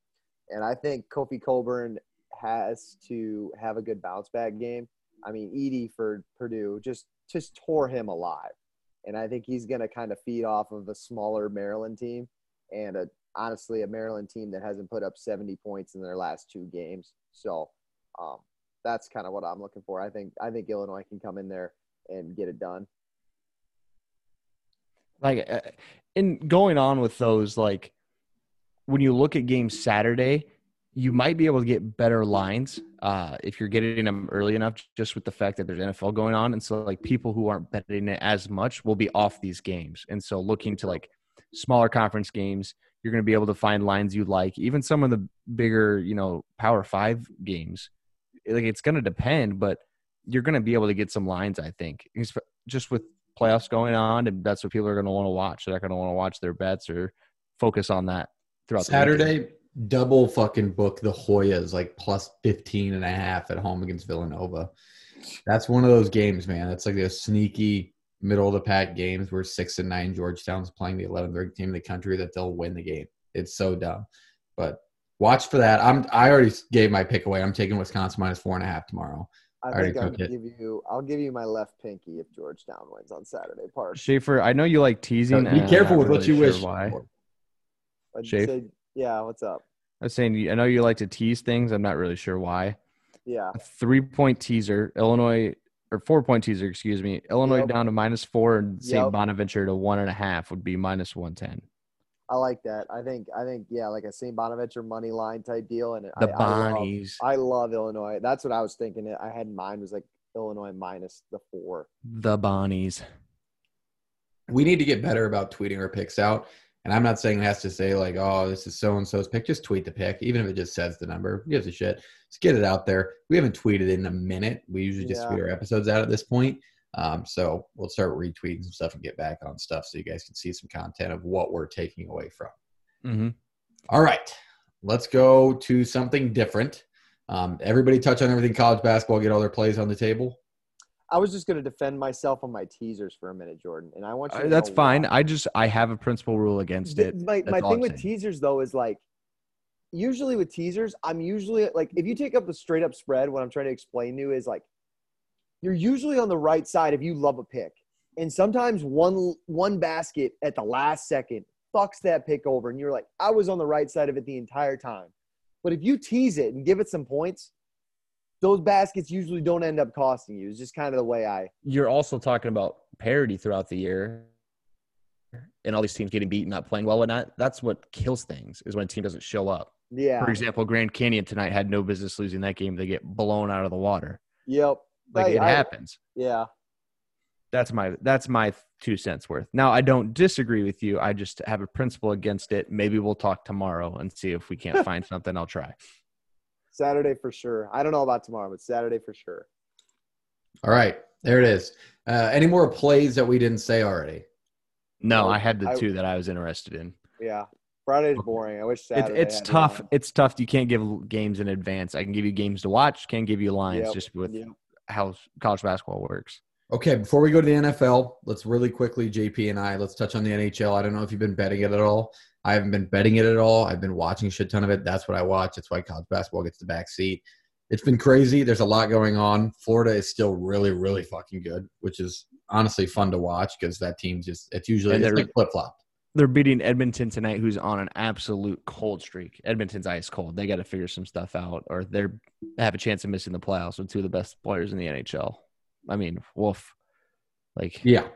And I think Kofi Cockburn has to have a good bounce back game. I mean, Edey for Purdue just just tore him alive, and I think he's going to kind of feed off of a smaller Maryland team and a, honestly a Maryland team that hasn't put up 70 points in their last two games. So um, that's kind of what I'm looking for. I think I think Illinois can come in there and get it done. like uh, in going on with those like when you look at games saturday you might be able to get better lines uh, if you're getting them early enough just with the fact that there's nfl going on and so like people who aren't betting it as much will be off these games and so looking to like smaller conference games you're going to be able to find lines you like even some of the bigger you know power five games like it's going to depend but you're going to be able to get some lines i think just with playoffs going on, and that's what people are going to want to watch. They're not going to want to watch their bets or focus on that throughout. Saturday, double fucking book the Hoyas like plus 15 and a half at home against Villanova. That's one of those games, man. That's like a sneaky middle of the pack games where six and nine Georgetown's playing the 11th ranked team in the country that they'll win the game. It's so dumb. But watch for that. I'm I already gave my pick away. I'm taking Wisconsin minus four and a half tomorrow. I already think I'll took it. give you I'll give you my left pinky if Georgetown wins on Saturday. Part. Schaefer, I know you like teasing. Uh, be careful not with what you sure wish. Why? for. What'd Shafe? you say? Yeah, what's up? I was saying, I know you like to tease things. I'm not really sure why. Yeah. A three point teaser, Illinois, or four point teaser, excuse me. Illinois Yep. down to minus four and St. Yep. Bonaventure to one and a half would be minus 110. I like that. I think I think yeah, like a St. Bonaventure money line type deal. And The I, I love, Bonnies, I love Illinois. That's what I was thinking. I had in mind was like Illinois minus the four. the Bonnies. we need to get better about tweeting our picks out. And I'm not saying it has to say like, oh, this is so and so's pick. Just tweet the pick, even if it just says the number. Who gives a shit? Just get it out there. We haven't tweeted in a minute. We usually just Yeah. tweet our episodes out at this point. Um, so we'll start retweeting some stuff and get back on stuff so you guys can see some content of what we're taking away from. Mm-hmm. All right, let's go to something different. Um, everybody touch on everything college basketball. Get all their plays on the table. I was just going to defend myself on my teasers for a minute, Jordan, and I want you. To Uh, that's know fine. why. I just I have a principal rule against Th- it. My, That's my thing with teasers though is like usually with teasers, I'm usually like if you take up the straight up spread, what I'm trying to explain to you is like you're usually on the right side if you love a pick. And sometimes one one basket at the last second fucks that pick over and you're like, I was on the right side of it the entire time. But if you tease it and give it some points, those baskets usually don't end up costing you. It's just kind of the way I You're also talking about parity throughout the year, and all these teams getting beat, not playing well, and not. That's what kills things is when a team doesn't show up. Yeah. For example, Grand Canyon tonight had no business losing that game. They get blown out of the water. Yep. Like Hey, it I- happens. Yeah. That's my that's my two cents worth. Now I don't disagree with you. I just have a principle against it. Maybe we'll talk tomorrow and see if we can't find something. I'll try. Saturday for sure. I don't know about tomorrow, but Saturday for sure. All right, there it is. Uh, any more plays that we didn't say already? No, No, I had the I- two that I was interested in. Yeah. Friday's boring. I wish It, it's had tough. one. It's tough. You can't give games in advance. I can give you games to watch. Can't give you lines Yep, just with yep. how college basketball works. Okay, before we go to the NFL, let's really quickly, JP and I, let's touch on the NHL. I don't know if you've been betting it at all. I haven't been betting it at all. I've been watching a shit ton of it. That's what I watch. That's why college basketball gets the back seat. It's been crazy. There's a lot going on. Florida is still really, really fucking good, which is honestly fun to watch because that team just, it's usually And it's like flip flop. They're beating Edmonton tonight, who's on an absolute cold streak. Edmonton's ice cold. They got to figure some stuff out, or they're they have a chance of missing the playoffs with two of the best players in the NHL. I mean, woof. Like, Yeah.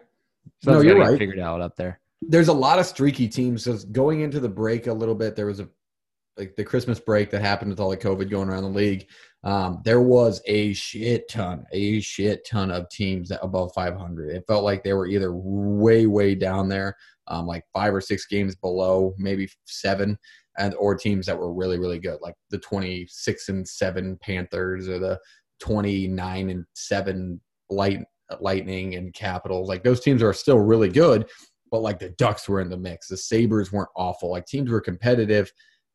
No, you're right. Figured out up there. there's a lot of streaky teams. So going into the break a little bit, there was a like the Christmas break that happened with all the COVID going around the league. Um, there was a shit ton, a shit ton of teams that above 500. It felt like they were either way, way down there, um, like five or six games below, maybe seven, and or teams that were really, really good, like the 26 and seven Panthers or the 29 and seven Light Lightning and Capitals. Like those teams are still really good but like the Ducks were in the mix. The Sabres weren't awful. Like teams were competitive.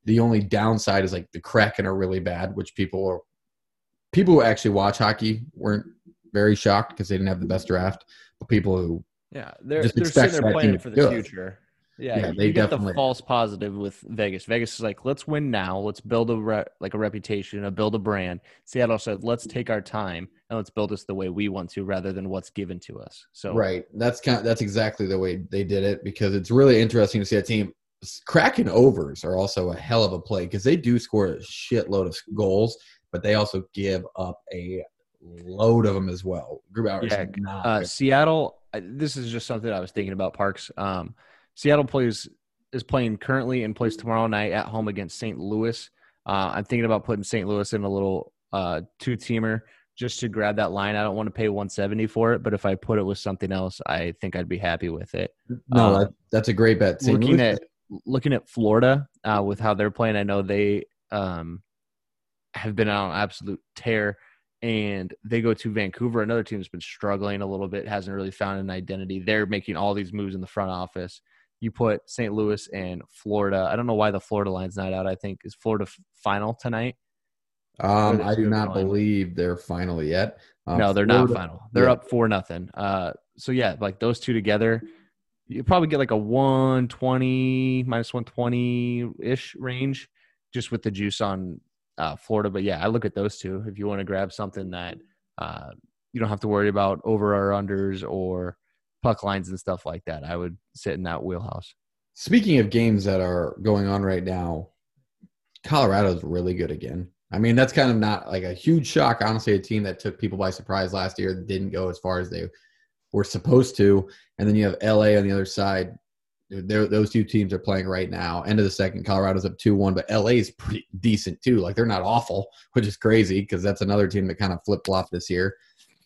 The only downside is like the Kraken are really bad, which people are people who actually watch hockey weren't very shocked because they didn't have the best draft. But people who Yeah, they're Just they're expect sitting there playing it for the future. Yeah, Yeah, you they get definitely- the false positive with Vegas. Vegas is like, let's win now. Let's build a re- like a reputation, a build a brand. Seattle said, let's take our time and let's build us the way we want to, rather than what's given to us. So right, that's kind of, that's exactly the way they did it because it's really interesting to see a team. Kraken overs are also a hell of a play because they do score a shitload of goals. but they also give up a load of them as well. Grubauer Yeah, Uh. Seattle. This is just something I was thinking about. Parks. Um, Seattle plays is playing currently and plays tomorrow night at home against St. Louis. Uh, I'm thinking about putting St. Louis in a little uh, two teamer just to grab that line. I don't want to pay 170 for it, but if I put it with something else, I think I'd be happy with it. no, that, that's a great bet. St. looking Louis- at looking at Florida uh, with how they're playing, I know they um, have been on an absolute tear, and they go to Vancouver. Another team that's been struggling a little bit, hasn't really found an identity. They're making all these moves in the front office. You put St. Louis and Florida. I don't know why the Florida line's not out. I think is Florida final tonight. um, I do not believe they're final yet. Um, no, they're not final. They're yeah. up four nothing. Uh, so yeah, like those two together, you probably get like a one twenty minus one twenty ish range, just with the juice on uh, Florida. But yeah, I look at those two if you want to grab something that uh, you don't have to worry about over or unders or puck lines and stuff like that. I would sit in that wheelhouse. Speaking of games that are going on right now, Colorado's really good again. I mean, that's kind of not like a huge shock. Honestly, a team that took people by surprise last year didn't go as far as they were supposed to. And then you have LA on the other side. They're, those two teams are playing right now. End of the second, Colorado's up 2 1, but LA is pretty decent too. Like they're not awful, which is crazy because that's another team that kind of flip flopped this year.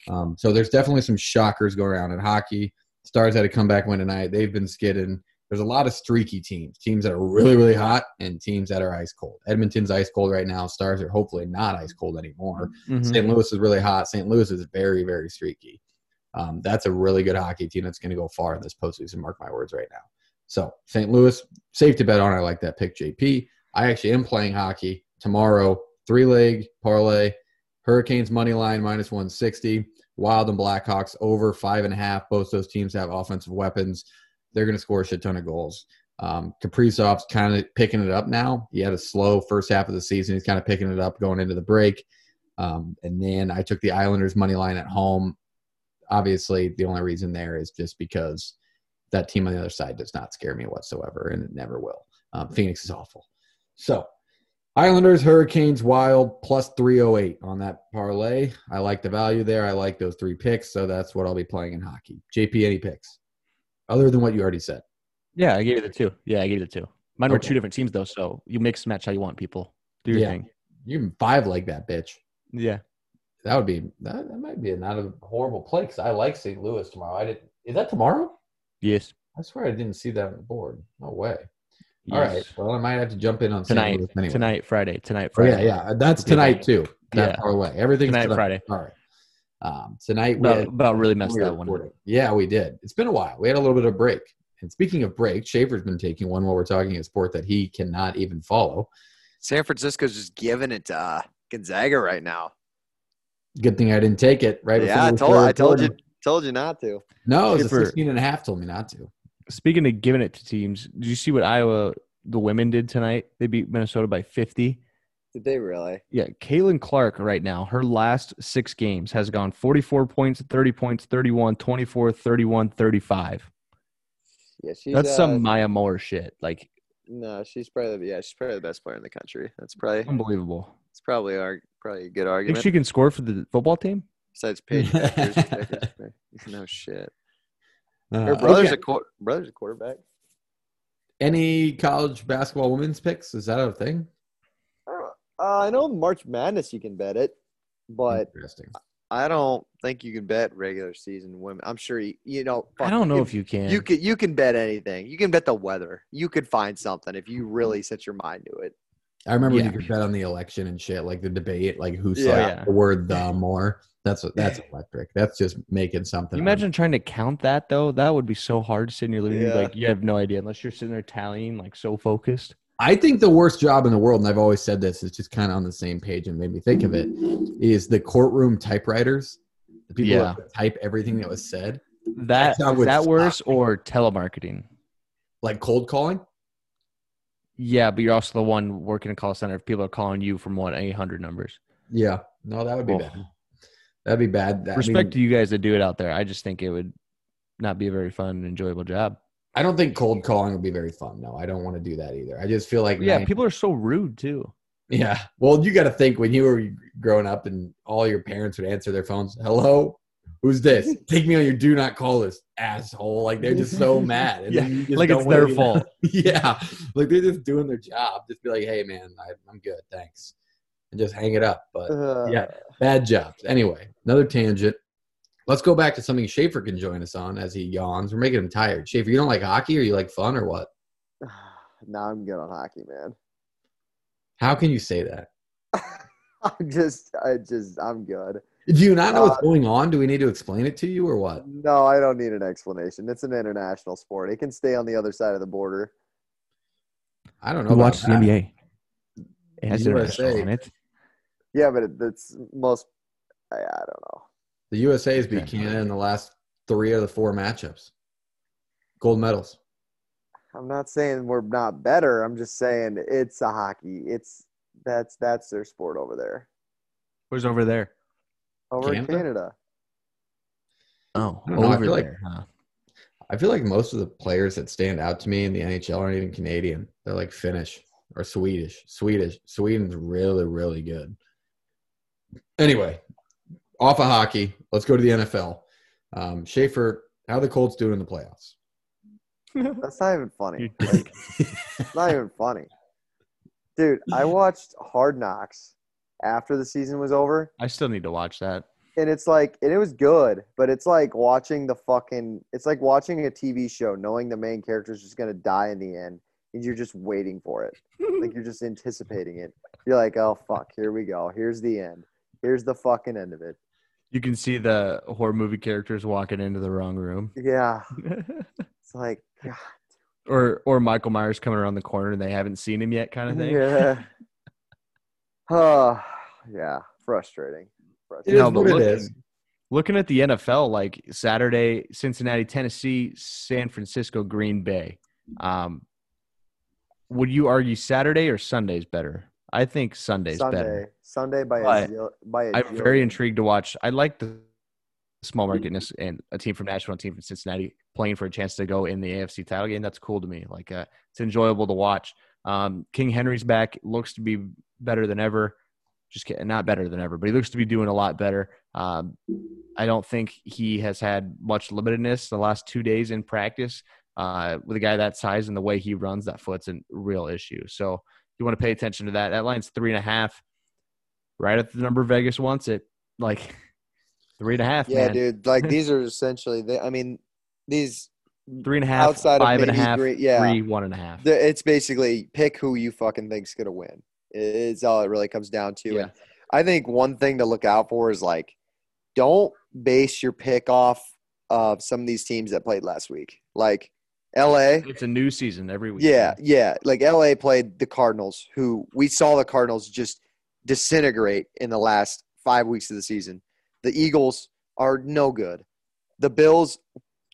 Um, so there's definitely some shockers going around in hockey. Stars had a comeback win tonight. They've been skidding there's a lot of streaky teams, teams that are really, really hot and teams that are ice cold. Edmonton's ice cold right now. Stars are hopefully not ice cold anymore. St. Louis is really hot. St. Louis is very, very streaky. Um, that's a really good hockey team that's going to go far in this postseason. Mark my words right now. So St. Louis, safe to bet on. I like that pick, JP. I actually am playing hockey tomorrow. Three leg parlay. Hurricanes money line minus 160. Wild and Blackhawks over five and a half. Both those teams have offensive weapons they're going to score a shit ton of goals. Um, Kaprizov's kind of picking it up now. He had a slow first half of the season. He's kind of picking it up going into the break. Um, and then I took the Islanders money line at home. Obviously, the only reason there is just because that team on the other side does not scare me whatsoever, and it never will. Um, Phoenix is awful. So, Islanders, Hurricanes, Wild plus 308 on that parlay. I like the value there. I like those three picks, so that's what I'll be playing in hockey. JP, any picks? other than what you already said. Yeah, I gave you the two. Yeah, I gave you the two. Mine were Okay. two different teams though, so you mix and match how you want people. Do your Yeah. thing. You can five like that bitch. Yeah. That would be that, that might be not a horrible play because I like St. Louis tomorrow. I did. Is that tomorrow? Yes. I swear I didn't see that on the board. No way. All right. Well, I might have to jump in on St. Tonight. Louis anyway. Tonight, Friday. Tonight, Oh, yeah, Friday. yeah. That's tonight too. That Yeah. far away. Everything's Tonight, tonight. Friday. All right. Um, tonight we About, had, about really messed we that one. up. recording. Yeah, we did. It's been a while. We had a little bit of break. And speaking of break, Schaefer's been taking one while we're talking a sport that he cannot even follow. San Francisco's just giving it to uh, Gonzaga right now. Good thing I didn't take it right yeah, I told I told you told you not to. No, it was a 16 and a half told me not to. Speaking of giving it to teams, did you see what Iowa the women did tonight? They beat Minnesota by 50. Did they really? Yeah, Caitlin Clark right now, her last six games has gone 44 points, 30 points, 31, 24, 31, 35. Yeah, she's That's uh, some Maya Moore shit. Like, No, she's probably the, yeah, she's probably the best player in the country. That's probably unbelievable. it's probably our probably a good argument. Think argument. she can score for the football team? Besides Paige Bueckers, Bueckers- no shit. Uh, Her brother's okay. a quar- brother's a quarterback. Any college basketball women's picks? Is that a thing? Uh, I know March Madness you can bet it, but Interesting. I don't think you can bet regular season women. I'm sure you, you know. I don't know you if you can. You could you can bet anything. You can bet the weather. You could find something if you really set your mind to it. I remember when you could bet on the election and shit, like the debate, like who saw Yeah. Yeah. the word the more. That's that's electric. That's just making something. You imagine trying to count that though? That would be so hard sitting in your living room. Yeah. Like you have no idea unless you're sitting there tallying, like so focused. I think the worst job in the world, and I've always said this, is just kind of on the same page and made me think of it, is the courtroom typewriters. The people Yeah. that type everything that was said, That job is that worse or telemarketing? like cold calling. Yeah, but you're also the one working a call center. If people are calling you from one eight hundred numbers. Yeah, no, that would be Oh. bad. That'd be bad. That- I Respect mean, to you guys that do it out there. I just think it would not be a very fun and enjoyable job. I don't think cold calling would be very fun. No, I don't want to do that either. I just feel like Yeah, people are so rude too. Yeah. Well, you got to think when you were growing up and all your parents would answer their phones, hello, who's this? Take me on your do not call list, asshole. Like they're just so mad. And Yeah, just like it's their fault. yeah. Like they're just doing their job. Just be like, hey, man, I, I'm good. Thanks. And just hang it up. But Uh, yeah, bad jobs. Anyway, another tangent. Let's go back to something Schaefer can join us on as he yawns. We're making him tired. Schaefer, you don't like hockey or you like fun or what? Now I'm good on hockey, man. How can you say that? I'm just, I just, I'm good. Do you not know what's Uh, going on? Do we need to explain it to you or what? No, I don't need an explanation. It's an international sport. It can stay on the other side of the border. I don't know. Who about watches the that. NBA? It has international USA. on it. Yeah, but it, it's most. I, I don't know. The USA has beat Okay. Canada in the last three of the four matchups. Gold medals. I'm not saying we're not better. I'm just saying it's a hockey. It's that's that's their sport over there. Where's over there? Over in Canada? Canada. Oh, I don't I over feel like- there. huh? I feel like most of the players that stand out to me in the NHL aren't even Canadian. They're like Finnish or Swedish. Swedish. Sweden's really, really good. Anyway, off of hockey, let's go to the NFL. Um, Schaefer, how the Colts doing in the playoffs? That's not even funny. Like, it's not even funny. Dude, I watched Hard Knocks after the season was over, I still need to watch that. and it's like, and it was good, but it's like watching the fucking, it's like watching a TV show, knowing the main character is just gonna die in the end, and you're just waiting for it, like you're just anticipating it. You're like, oh fuck, here we go, here's the end, here's the fucking end of it. You can see the horror movie characters walking into the wrong room, Yeah, it's like, God, or or Michael Myers coming around the corner and they haven't seen him yet, kind of thing. yeah, oh, yeah, frustrating. It is No, but what it look- is. Looking at the NFL, like Saturday, Cincinnati, Tennessee, San Francisco, Green Bay. Um, would you argue Saturday or Sunday's better? I think Sunday's Sunday, better. Sunday by a But zil- by a I'm very intrigued to watch. I like the small marketness and a team from Nashville, a team from Cincinnati playing for a chance to go in the AFC title game. That's cool to me. Like uh, it's enjoyable to watch. Um, King Henry's back. Looks to be better than ever. Just kidding, not better than ever, but he looks to be doing a lot better. Um, I don't think he has had much limitedness the last two days in practice. Uh, with a guy that size and the way he runs, that foot's a real issue. So you want to pay attention to that. That line's three and a half, right at the number Vegas wants it. Like three and a half, Yeah, man. dude. Like these are essentially. They, I mean, these. Three and a half, Outside of five and a half, three- yeah. three, one and a half. It's basically pick who you fucking think's gonna win. It's all it really comes down to. Yeah. And I think one thing to look out for is like, don't base your pick off of some of these teams that played last week. Like L.A. It's a new season every week. Yeah, yeah. Like LA played the Cardinals, who we saw the Cardinals just disintegrate in the last five weeks of the season. The Eagles are no good. The Bills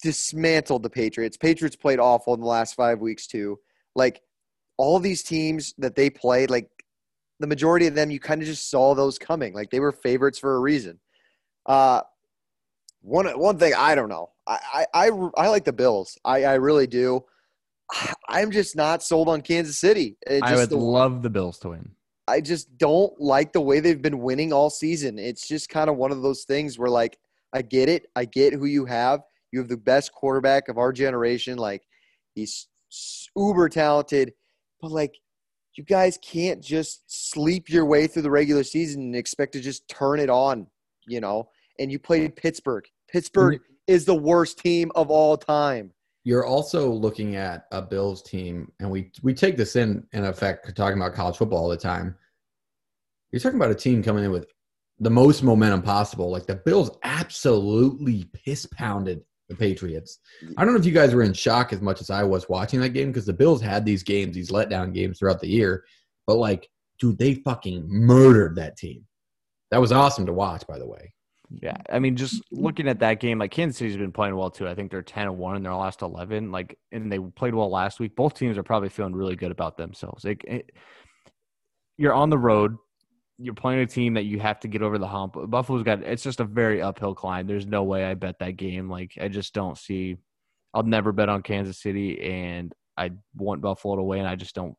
dismantled the Patriots. Patriots played awful in the last five weeks too. Like all these teams that they played, like the majority of them, you kind of just saw those coming. Like they were favorites for a reason. Uh, one one thing I don't know. I I, I, I like the Bills. I, I really do. I'm just not sold on Kansas City. It I would the- love the Bills to win. I just don't like the way they've been winning all season. It's just kind of one of those things where, like, I get it. I get who you have. You have the best quarterback of our generation. Like, he's uber talented, but like, you guys can't just sleep your way through the regular season and expect to just turn it on, you know. And you played Pittsburgh. Pittsburgh mm-hmm. is the worst team of all time. You're also looking at a Bills team, and we we take this in in effect talking about college football all the time. You're talking about a team coming in with the most momentum possible. Like the Bills absolutely piss pounded the Patriots. I don't know if you guys were in shock as much as I was watching that game because the Bills had these games, these letdown games throughout the year. But like, dude, they fucking murdered that team. That was awesome to watch, by the way. Yeah, I mean, just looking at that game, like Kansas City's been playing well too. I think they're ten and one in their last eleven. Like, and they played well last week. Both teams are probably feeling really good about themselves. Like, it, you're on the road. You're playing a team that you have to get over the hump. Buffalo's got it's just a very uphill climb. There's no way I bet that game. Like, I just don't see. I'll never bet on Kansas City, and I want Buffalo to win. I just don't.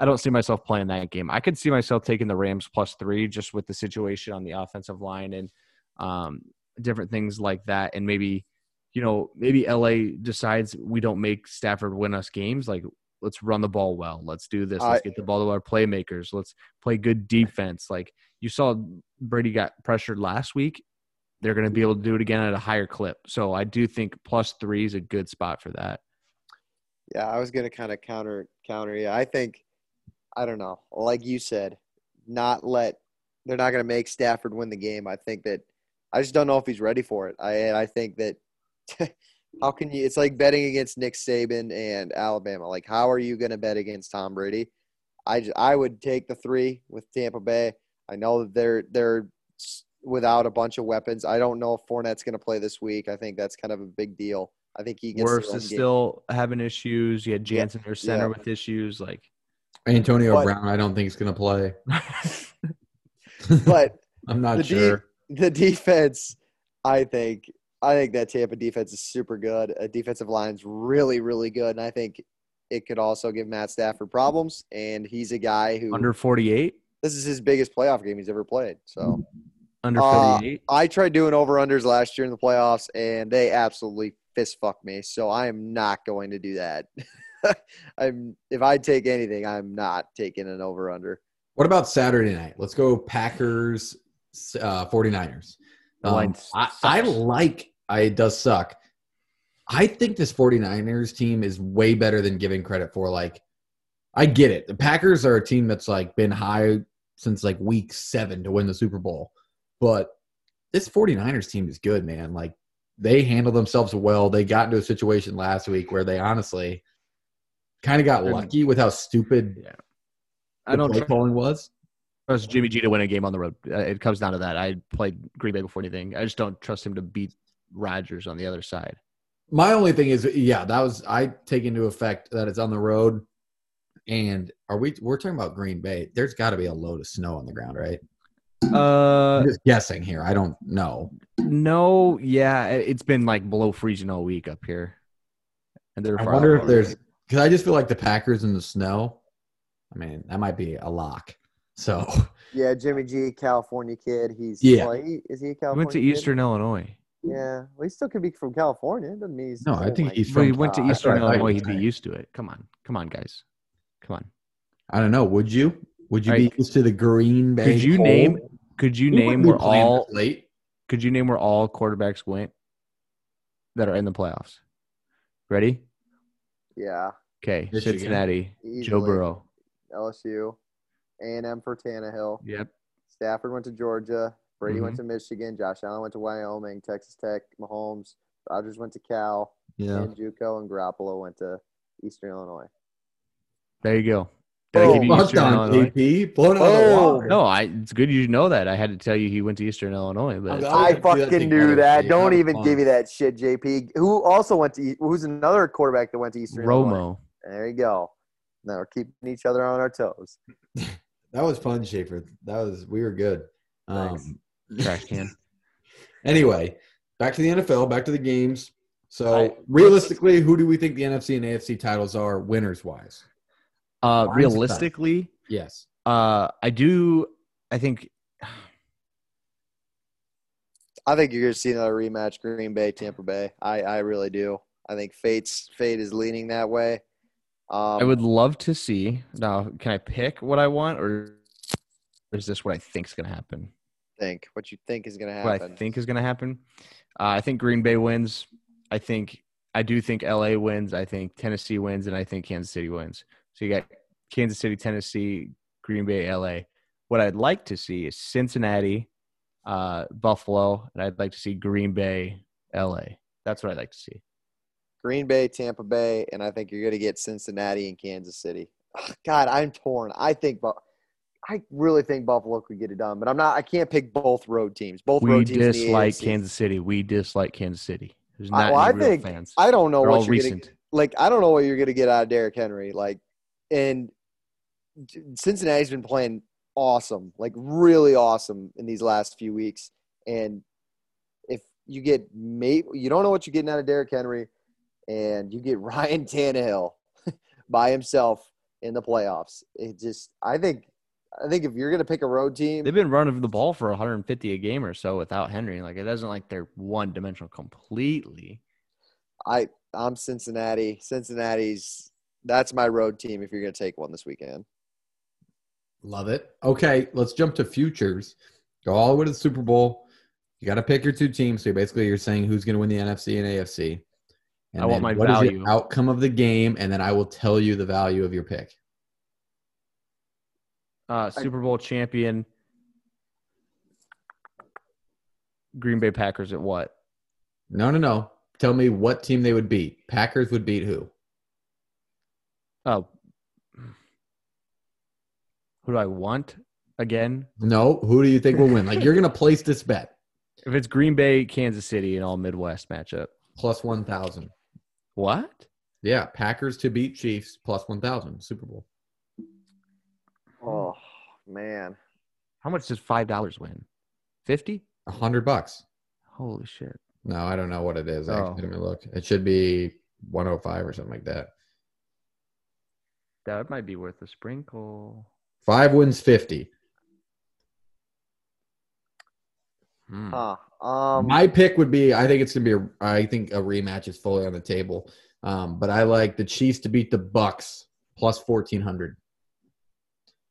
I don't see myself playing that game. I could see myself taking the Rams plus three just with the situation on the offensive line and um, different things like that. And maybe, you know, maybe LA decides we don't make Stafford win us games. Like, let's run the ball well. Let's do this. Let's I- get the ball to our playmakers. Let's play good defense. Like you saw Brady got pressured last week. They're going to be able to do it again at a higher clip. So I do think plus three is a good spot for that. Yeah, I was gonna kind of counter counter. Yeah, I think I don't know. Like you said, not let they're not gonna make Stafford win the game. I think that I just don't know if he's ready for it. I I think that how can you? It's like betting against Nick Saban and Alabama. Like, how are you gonna bet against Tom Brady? I I would take the three with Tampa Bay. I know that they're they're without a bunch of weapons. I don't know if Fournette's gonna play this week. I think that's kind of a big deal. I think he gets the Wirfs run is game. still having issues. You had Jensen, their center, yeah. with issues. Like, Antonio But- Brown, I don't think is going to play. but I'm not the de- sure. the defense, I think, I think that Tampa defense is super good. A defensive line's really, really good, and I think it could also give Matt Stafford problems. And he's a guy who under 48, this is his biggest playoff game he's ever played. So under Uh, I tried doing over unders last year in the playoffs, and they absolutely fist fucked me. So I am not going to do that. I'm if I take anything, I'm not taking an over under. What about Saturday night? Let's go Packers, uh, 49ers. Um, I, I like, I, it does suck. I think this 49ers team is way better than giving credit for. Like, I get it. The Packers are a team that's like been high since like week seven to win the Super Bowl. But this 49ers team is good, man. Like, they handle themselves well. They got into a situation last week where they honestly kind of got lucky with how stupid Yeah. the I don't play calling was. Trust Jimmy G to win a game on the road. Uh, it comes down to that. I played Green Bay before anything. I just don't trust him to beat Rodgers on the other side. My only thing is, yeah, that was I take into effect that it's on the road, and are we? We're talking about Green Bay. There's got to be a load of snow on the ground, right? Uh, I'm just guessing here. I don't know. no, yeah, it- it's been like below freezing all week up here, and they're. I wonder if there's because I just feel like the Packers in the snow. I mean, that might be a lock. So Yeah, Jimmy G, California kid. He's Yeah. well, he, is he a He California? went to kid? Eastern Illinois. Yeah, well, he still could be from California. Doesn't mean he's No, I think my he's But he from- went to Eastern That's what I thought you Illinois. were He'd be saying. used to it. Come on, come on, guys, come on. I don't know. Would you? Would you All be right. used to the Green Bay? Could you cold? name? Could you We name wouldn't be where all? late? Could you name where all quarterbacks went that are in the playoffs? Ready? Yeah, Okay, Michigan. Cincinnati, Joe Burrow. LSU, A and M for Tannehill. Yep. Stafford went to Georgia. Brady went Mhm. to Michigan. Josh Allen went to Wyoming. Texas Tech. Mahomes. Rodgers went to Cal. Yeah. And JUCO and Garoppolo went to Eastern Illinois. There you go. Did I Oh, give you Well Eastern done, Illinois? JP. Blown it out of the Oh. No, I. It's good you know that. I had to tell you he went to Eastern Illinois, but I'm- I do that fucking knew better, that. Don't even fun. give me that shit, JP. Who also went to? Who's another quarterback that went to Eastern Illinois? Romo. There you go. Now we're keeping each other on our toes. That was fun, Schaefer. That was we were good. Um, Trash can. anyway, back to the NFL, back to the games. So I- realistically, who do we think the NFC and AFC titles are winners wise? Uh, Mine's realistically, Yes. uh, I do. I think I think you're going to see another rematch, Green Bay, Tampa Bay. I, I really do. I think fate's fate is leaning that way. Um, I would love to see. Now, can I pick what I want, or is this what I think is going to happen? think what you think is going to happen. What. I think is going to happen. Uh, I think Green Bay wins. I think I do think LA wins. I think Tennessee wins, and I think Kansas City wins. So you got Kansas City, Tennessee, Green Bay, LA. What I'd like to see is Cincinnati, uh, Buffalo, and I'd like to see Green Bay, LA. That's what I'd like to see. Green Bay, Tampa Bay, and I think you're going to get Cincinnati and Kansas City. God, I'm torn. I think, Bu- I really think Buffalo could get it done, but I'm not. I can't pick both road teams. Both We road teams. the dislike Kansas City. We dislike Kansas City. There's I- not well, I any real think- fans. I don't know They're what you're Gonna, like. I don't know what you're going to get out of Derrick Henry. Like, and Cincinnati's been playing awesome, like really awesome in these last few weeks. And if you get you don't know what you're getting out of Derrick Henry, and you get Ryan Tannehill by himself in the playoffs. It just, I think, I think if you're gonna pick a road team, They've been running the ball for 150 a game or so without Henry. Like it doesn't like they're one dimensional completely. I I'm Cincinnati. Cincinnati's that's my road team. If you're gonna take one this weekend, Love it. Okay, let's jump to futures. Go all the way to the Super Bowl. You got to pick your two teams. So basically, you're saying who's going to win the NFC and AFC. And I want then my what is value. your outcome of the game, and then I will tell you the value of your pick. Uh, Super Bowl champion, Green Bay Packers at what? No, no, no. Tell me what team they would beat. Packers would beat who? Oh, who do I want again? No, who do you think will win? Like you're going to place this bet If it's Green Bay, Kansas City, and all Midwest matchup. plus one thousand. What? Yeah, Packers to beat Chiefs plus one thousand Super Bowl. oh man, How much does five dollars win? Fifty? A hundred bucks. Holy shit! No, I don't know what it is. Oh. Actually, let me look. It should be one hundred five or something like that. That might be worth a sprinkle. Five wins fifty. Hmm. huh? Um, My pick would be. I think it's gonna be. A, I think a rematch is fully on the table. Um, but I like the Chiefs to beat the Bucs plus fourteen hundred.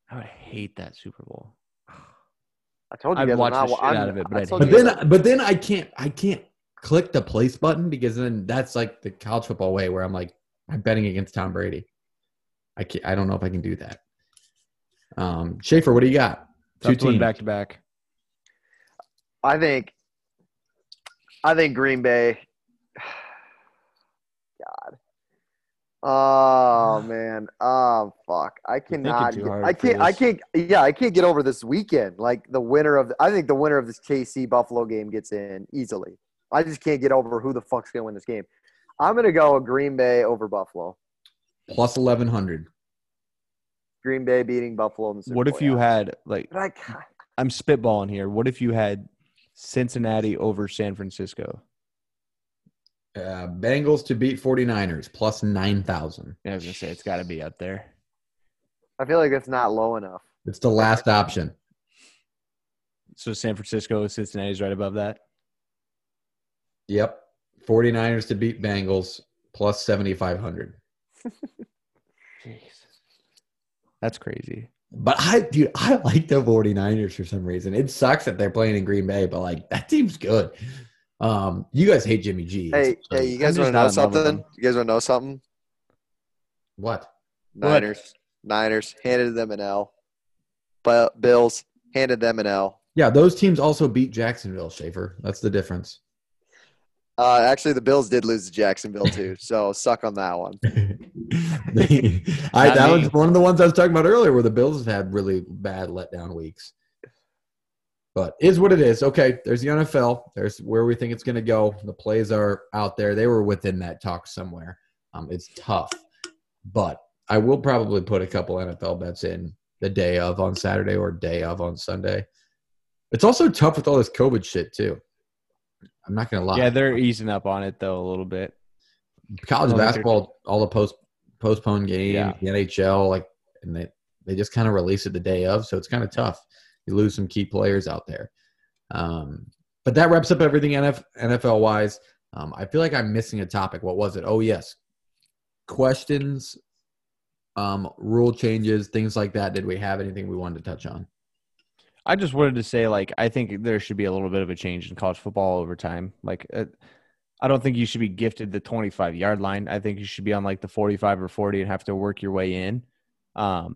I would hate that Super Bowl. I told you I'd guys, I'm watch not, the shit I'm- out of it, but I I'd But you guys then, but then I can't. I can't click the place button because then that's like the college football way where I'm like I'm betting against Tom Brady. I can't. I don't know if I can do that. Um, Schaefer, what do you got? Two Tough teams. back to back. I think, I think Green Bay. God. Oh man. Oh fuck. I cannot. Get, I can't. I can't. Yeah, I can't get over this weekend. Like the winner of. I think the winner of this KC Buffalo game gets in easily. I just can't get over who the fuck's gonna win this game. I'm gonna go Green Bay over Buffalo. Plus eleven hundred. Green Bay beating Buffalo in the Super What if Bowl, you yeah. had like But I, I'm spitballing here. What if you had Cincinnati over San Francisco? Uh, Bengals to beat 49ers plus nine thousand. Yeah, I was gonna say it's got to be up there. I feel like it's not low enough. It's the last option. So San Francisco, Cincinnati's right above that. Yep. 49ers to beat Bengals plus 7,500. Jeez, that's crazy. But I, dude, I like the 49ers for some reason. It sucks that they're playing in Green Bay, but like that team's good. Um, you guys hate Jimmy G. Hey, so- hey, you guys want to know not in love with something? You guys want to know something? What? What? Niners, Niners handed them an L. But Bills handed them an L. Yeah, those teams also beat Jacksonville, Schaefer. That's the difference. Uh, actually, the Bills did lose to Jacksonville too, so suck on that one. I, that me. was one of the ones I was talking about earlier where the Bills have had really bad letdown weeks. But is what it is. Okay, there's the NFL. There's where we think it's going to go. The plays are out there. They were within that talk somewhere. Um, it's tough, but I will probably put a couple NFL bets in the day of on Saturday or day of on Sunday. It's also tough with all this COVID shit too. I'm not going to lie. Yeah, they're easing up on it though a little bit. college I don't think they're- basketball, all the post postponed games, Yeah. the NHL, like, and they they just kind of release it the day of, so it's kind of tough. You lose some key players out there. Um, but that wraps up everything NF, NFL wise. Um, I feel like I'm missing a topic. What was it? Oh yes, questions, um, rule changes, things like that. Did we have anything we wanted to touch on? I just wanted to say, like, I think there should be a little bit of a change in college football over time. Like, uh, I don't think you should be gifted the 25 yard line. I think you should be on like the 45 or 40 and have to work your way in. Um,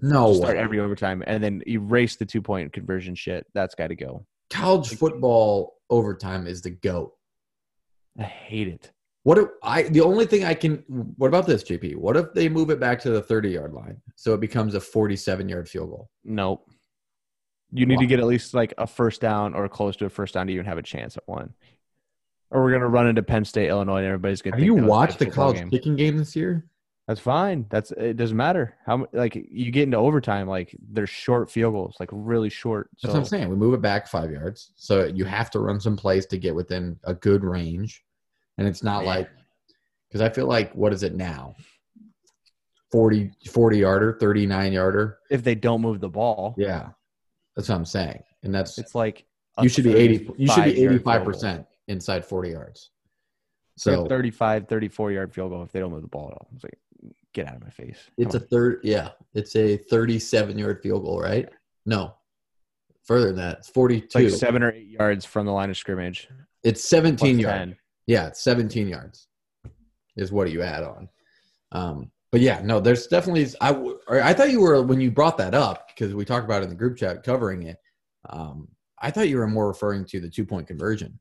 No start way. every overtime and then erase the two point conversion shit. That's got to go. College football overtime is the goat. I hate it. What if I the only thing I can what about this, JP? What if they move it back to the 30 yard line so it becomes a 47 yard field goal? Nope. You need Why? to get at least like a first down or close to a first down to even have a chance at one. Or we're gonna run into Penn State, Illinois, and everybody's gonna. Have you that was a watched the college game. kicking game this year? That's fine. That's it. Doesn't matter how like you get into overtime. Like they're short field goals, like really short. That's so what I'm saying. We move it back five yards. So you have to run some plays to get within a good range. And it's not Man. like because I feel like what is it now? 40, 40 yarder, 39 yarder. If they don't move the ball, Yeah. That's what I'm saying. And that's it's like you should be 80 you should be 35 yard field 85% inside 40 yards. So So 35, 34 yard field goal if they don't move the ball at all. It's like, get out of my face. it's a third yeah, it's a 37 yard field goal, right? No. Further than that. It's 42. It's like seven or eight yards from the line of scrimmage. it's 17 yards. Yeah, it's 17 yards is what you add on. Um, but yeah, no, there's definitely. I I thought you were when you brought that up because we talked about it in the group chat covering it. Um, I thought you were more referring to the two point conversion.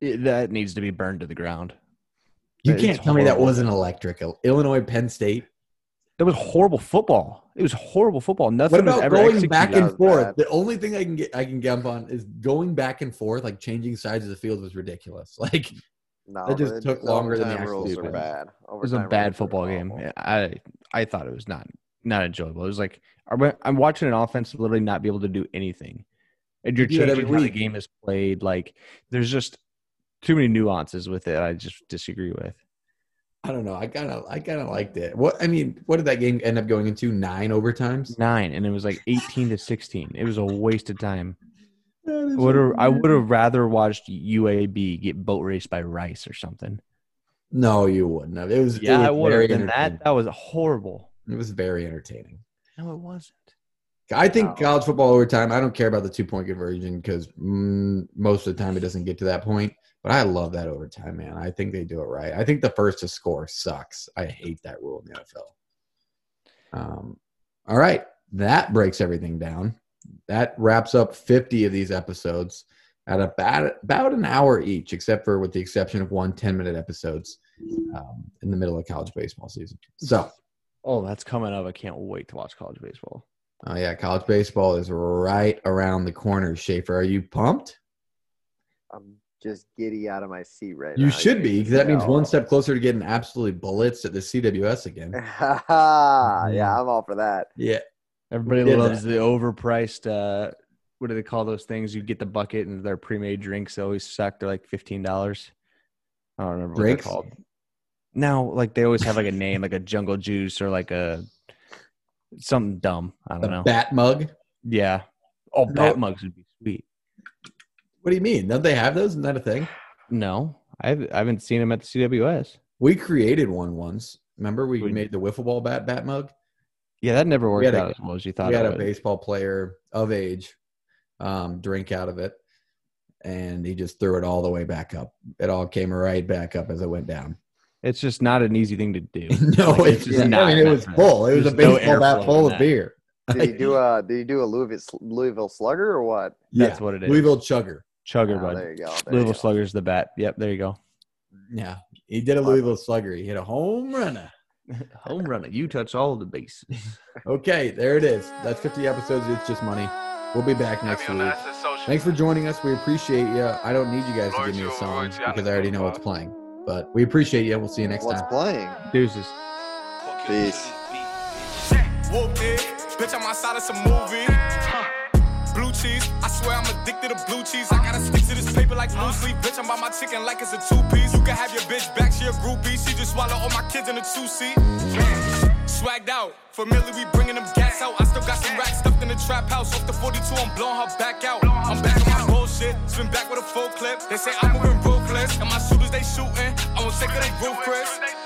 It- that needs to be burned to the ground. You It's can't tell me that wasn't electric. Illinois, Penn State. That was horrible football. It was horrible football. Nothing What about ever going back and forth? bad. The only thing I can get I can jump on is going back and forth, like changing sides of the field was ridiculous. Like No, That just took longer than the overtime actual rules are sequence. bad. It was a bad football game. awful. Yeah, I I thought it was not not enjoyable. It was like I'm I'm watching an offense literally not be able to do anything, and you're You do that every changing how the game is played. Like there's just too many nuances with it. I just disagree with. I don't know. I kind of I kind of liked it. What I mean, what did that game end up going into? Nine overtimes. Nine, and it was like 18 to 16. It was a waste of time. Would have I would have rather watched UAB get boat raced by Rice or something. No, you wouldn't have. It was. Yeah, it I would have. That, that was horrible. It was very entertaining. No, it wasn't. I think No. college football overtime. I don't care about the two point conversion because mm, most of the time it doesn't get to that point. But I love that overtime, man. I think they do it right. I think the first to score sucks. I hate that rule in the NFL. Um, all right, that breaks everything down. That wraps up 50 of these episodes at about about an hour each, except for with the exception of one 10 minute episodes um, in the middle of college baseball season. So. Oh, that's coming up. I can't wait to watch college baseball. Oh yeah, college baseball is right around the corner. Schaefer, are you pumped? I'm just giddy out of my seat right You now. You should be, because that means one step closer to getting absolutely bullets at the CWS again. yeah, I'm all for that. Yeah, Everybody loves that. the overpriced. Uh, what do they call those things? You get the bucket and their pre-made drinks. They always suck. They're like fifteen dollars. I don't remember Drinks? what they're called. Now, like they always have like a name, like a jungle juice or like a something dumb. I don't a know. bat mug. Yeah. Oh, No. bat mugs would be sweet. What do you mean? Don't they have those? Isn't that a thing? No, I haven't- I haven't seen them at the CWS. We created one once. Remember, we We- made the wiffle ball bat bat mug. Yeah, that never worked had a- out as well as you thought. we had it a would. baseball player of age um, drink out of it, and he just threw it all the way back up. It all came right back up as it went down. It's just not an easy thing to do. no, Like, it's just just not I mean, it was full. It was a There's no baseball bat full of that. beer. Did you do a did you do a Louisville Louisville Slugger or what? That's what it is. Louisville Chugger. Chugger, Oh, bud. there you go. there you Louisville go. Sluggers the bat. Yep, there you go. Yeah, he did a Louisville Slugger. He hit a home runner. Home run. You touch all the bases. Okay, there it is. That's 50 episodes. It's just money. We'll be back next week. Thanks for joining us. We appreciate you. I don't need you guys to give me a song because I already know what's playing. But we appreciate you. We'll see you next What's time. playing? Deuces. Peace. Whooped. Bitch, I'm outside of some movie. Blue cheese, I swear I'm addicted to blue cheese. I gotta stick to this paper like loose leaf. Bitch, I'm by my chicken like it's a two piece. You can have your bitch back, she a groupie. She just swallow all my kids in a two seat. Swagged out, familiar, we bringing them gas out. I still got some racks stuffed in the trap house. Off the 42, I'm blowing her back out. I'm back on my bullshit, spin back with a full clip. They say I'm moving ruthless, and my shooters they shooting. I'm sick of they roof, Chris.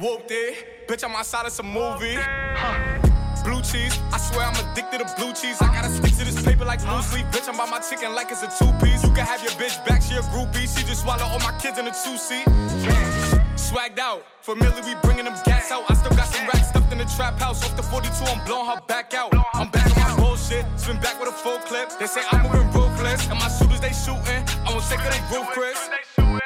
Whooped it, bitch, I'm outside of some movie. Blue cheese, I swear I'm addicted to blue cheese. I gotta stick to this paper like blue sleep. Bitch, I'm by my chicken like it's a two piece. You can have your bitch back, she a groupie. She just swallow all my kids in a two seat. Swagged out, familiar, we bringing them gas out. I still got some racks stuffed in the trap house. Off the 42, I'm blowing her back out. I'm back on my bullshit, spin back with a full clip. They say I'm moving ruthless, and my shooters they shooting. I won't take of they roof, Chris.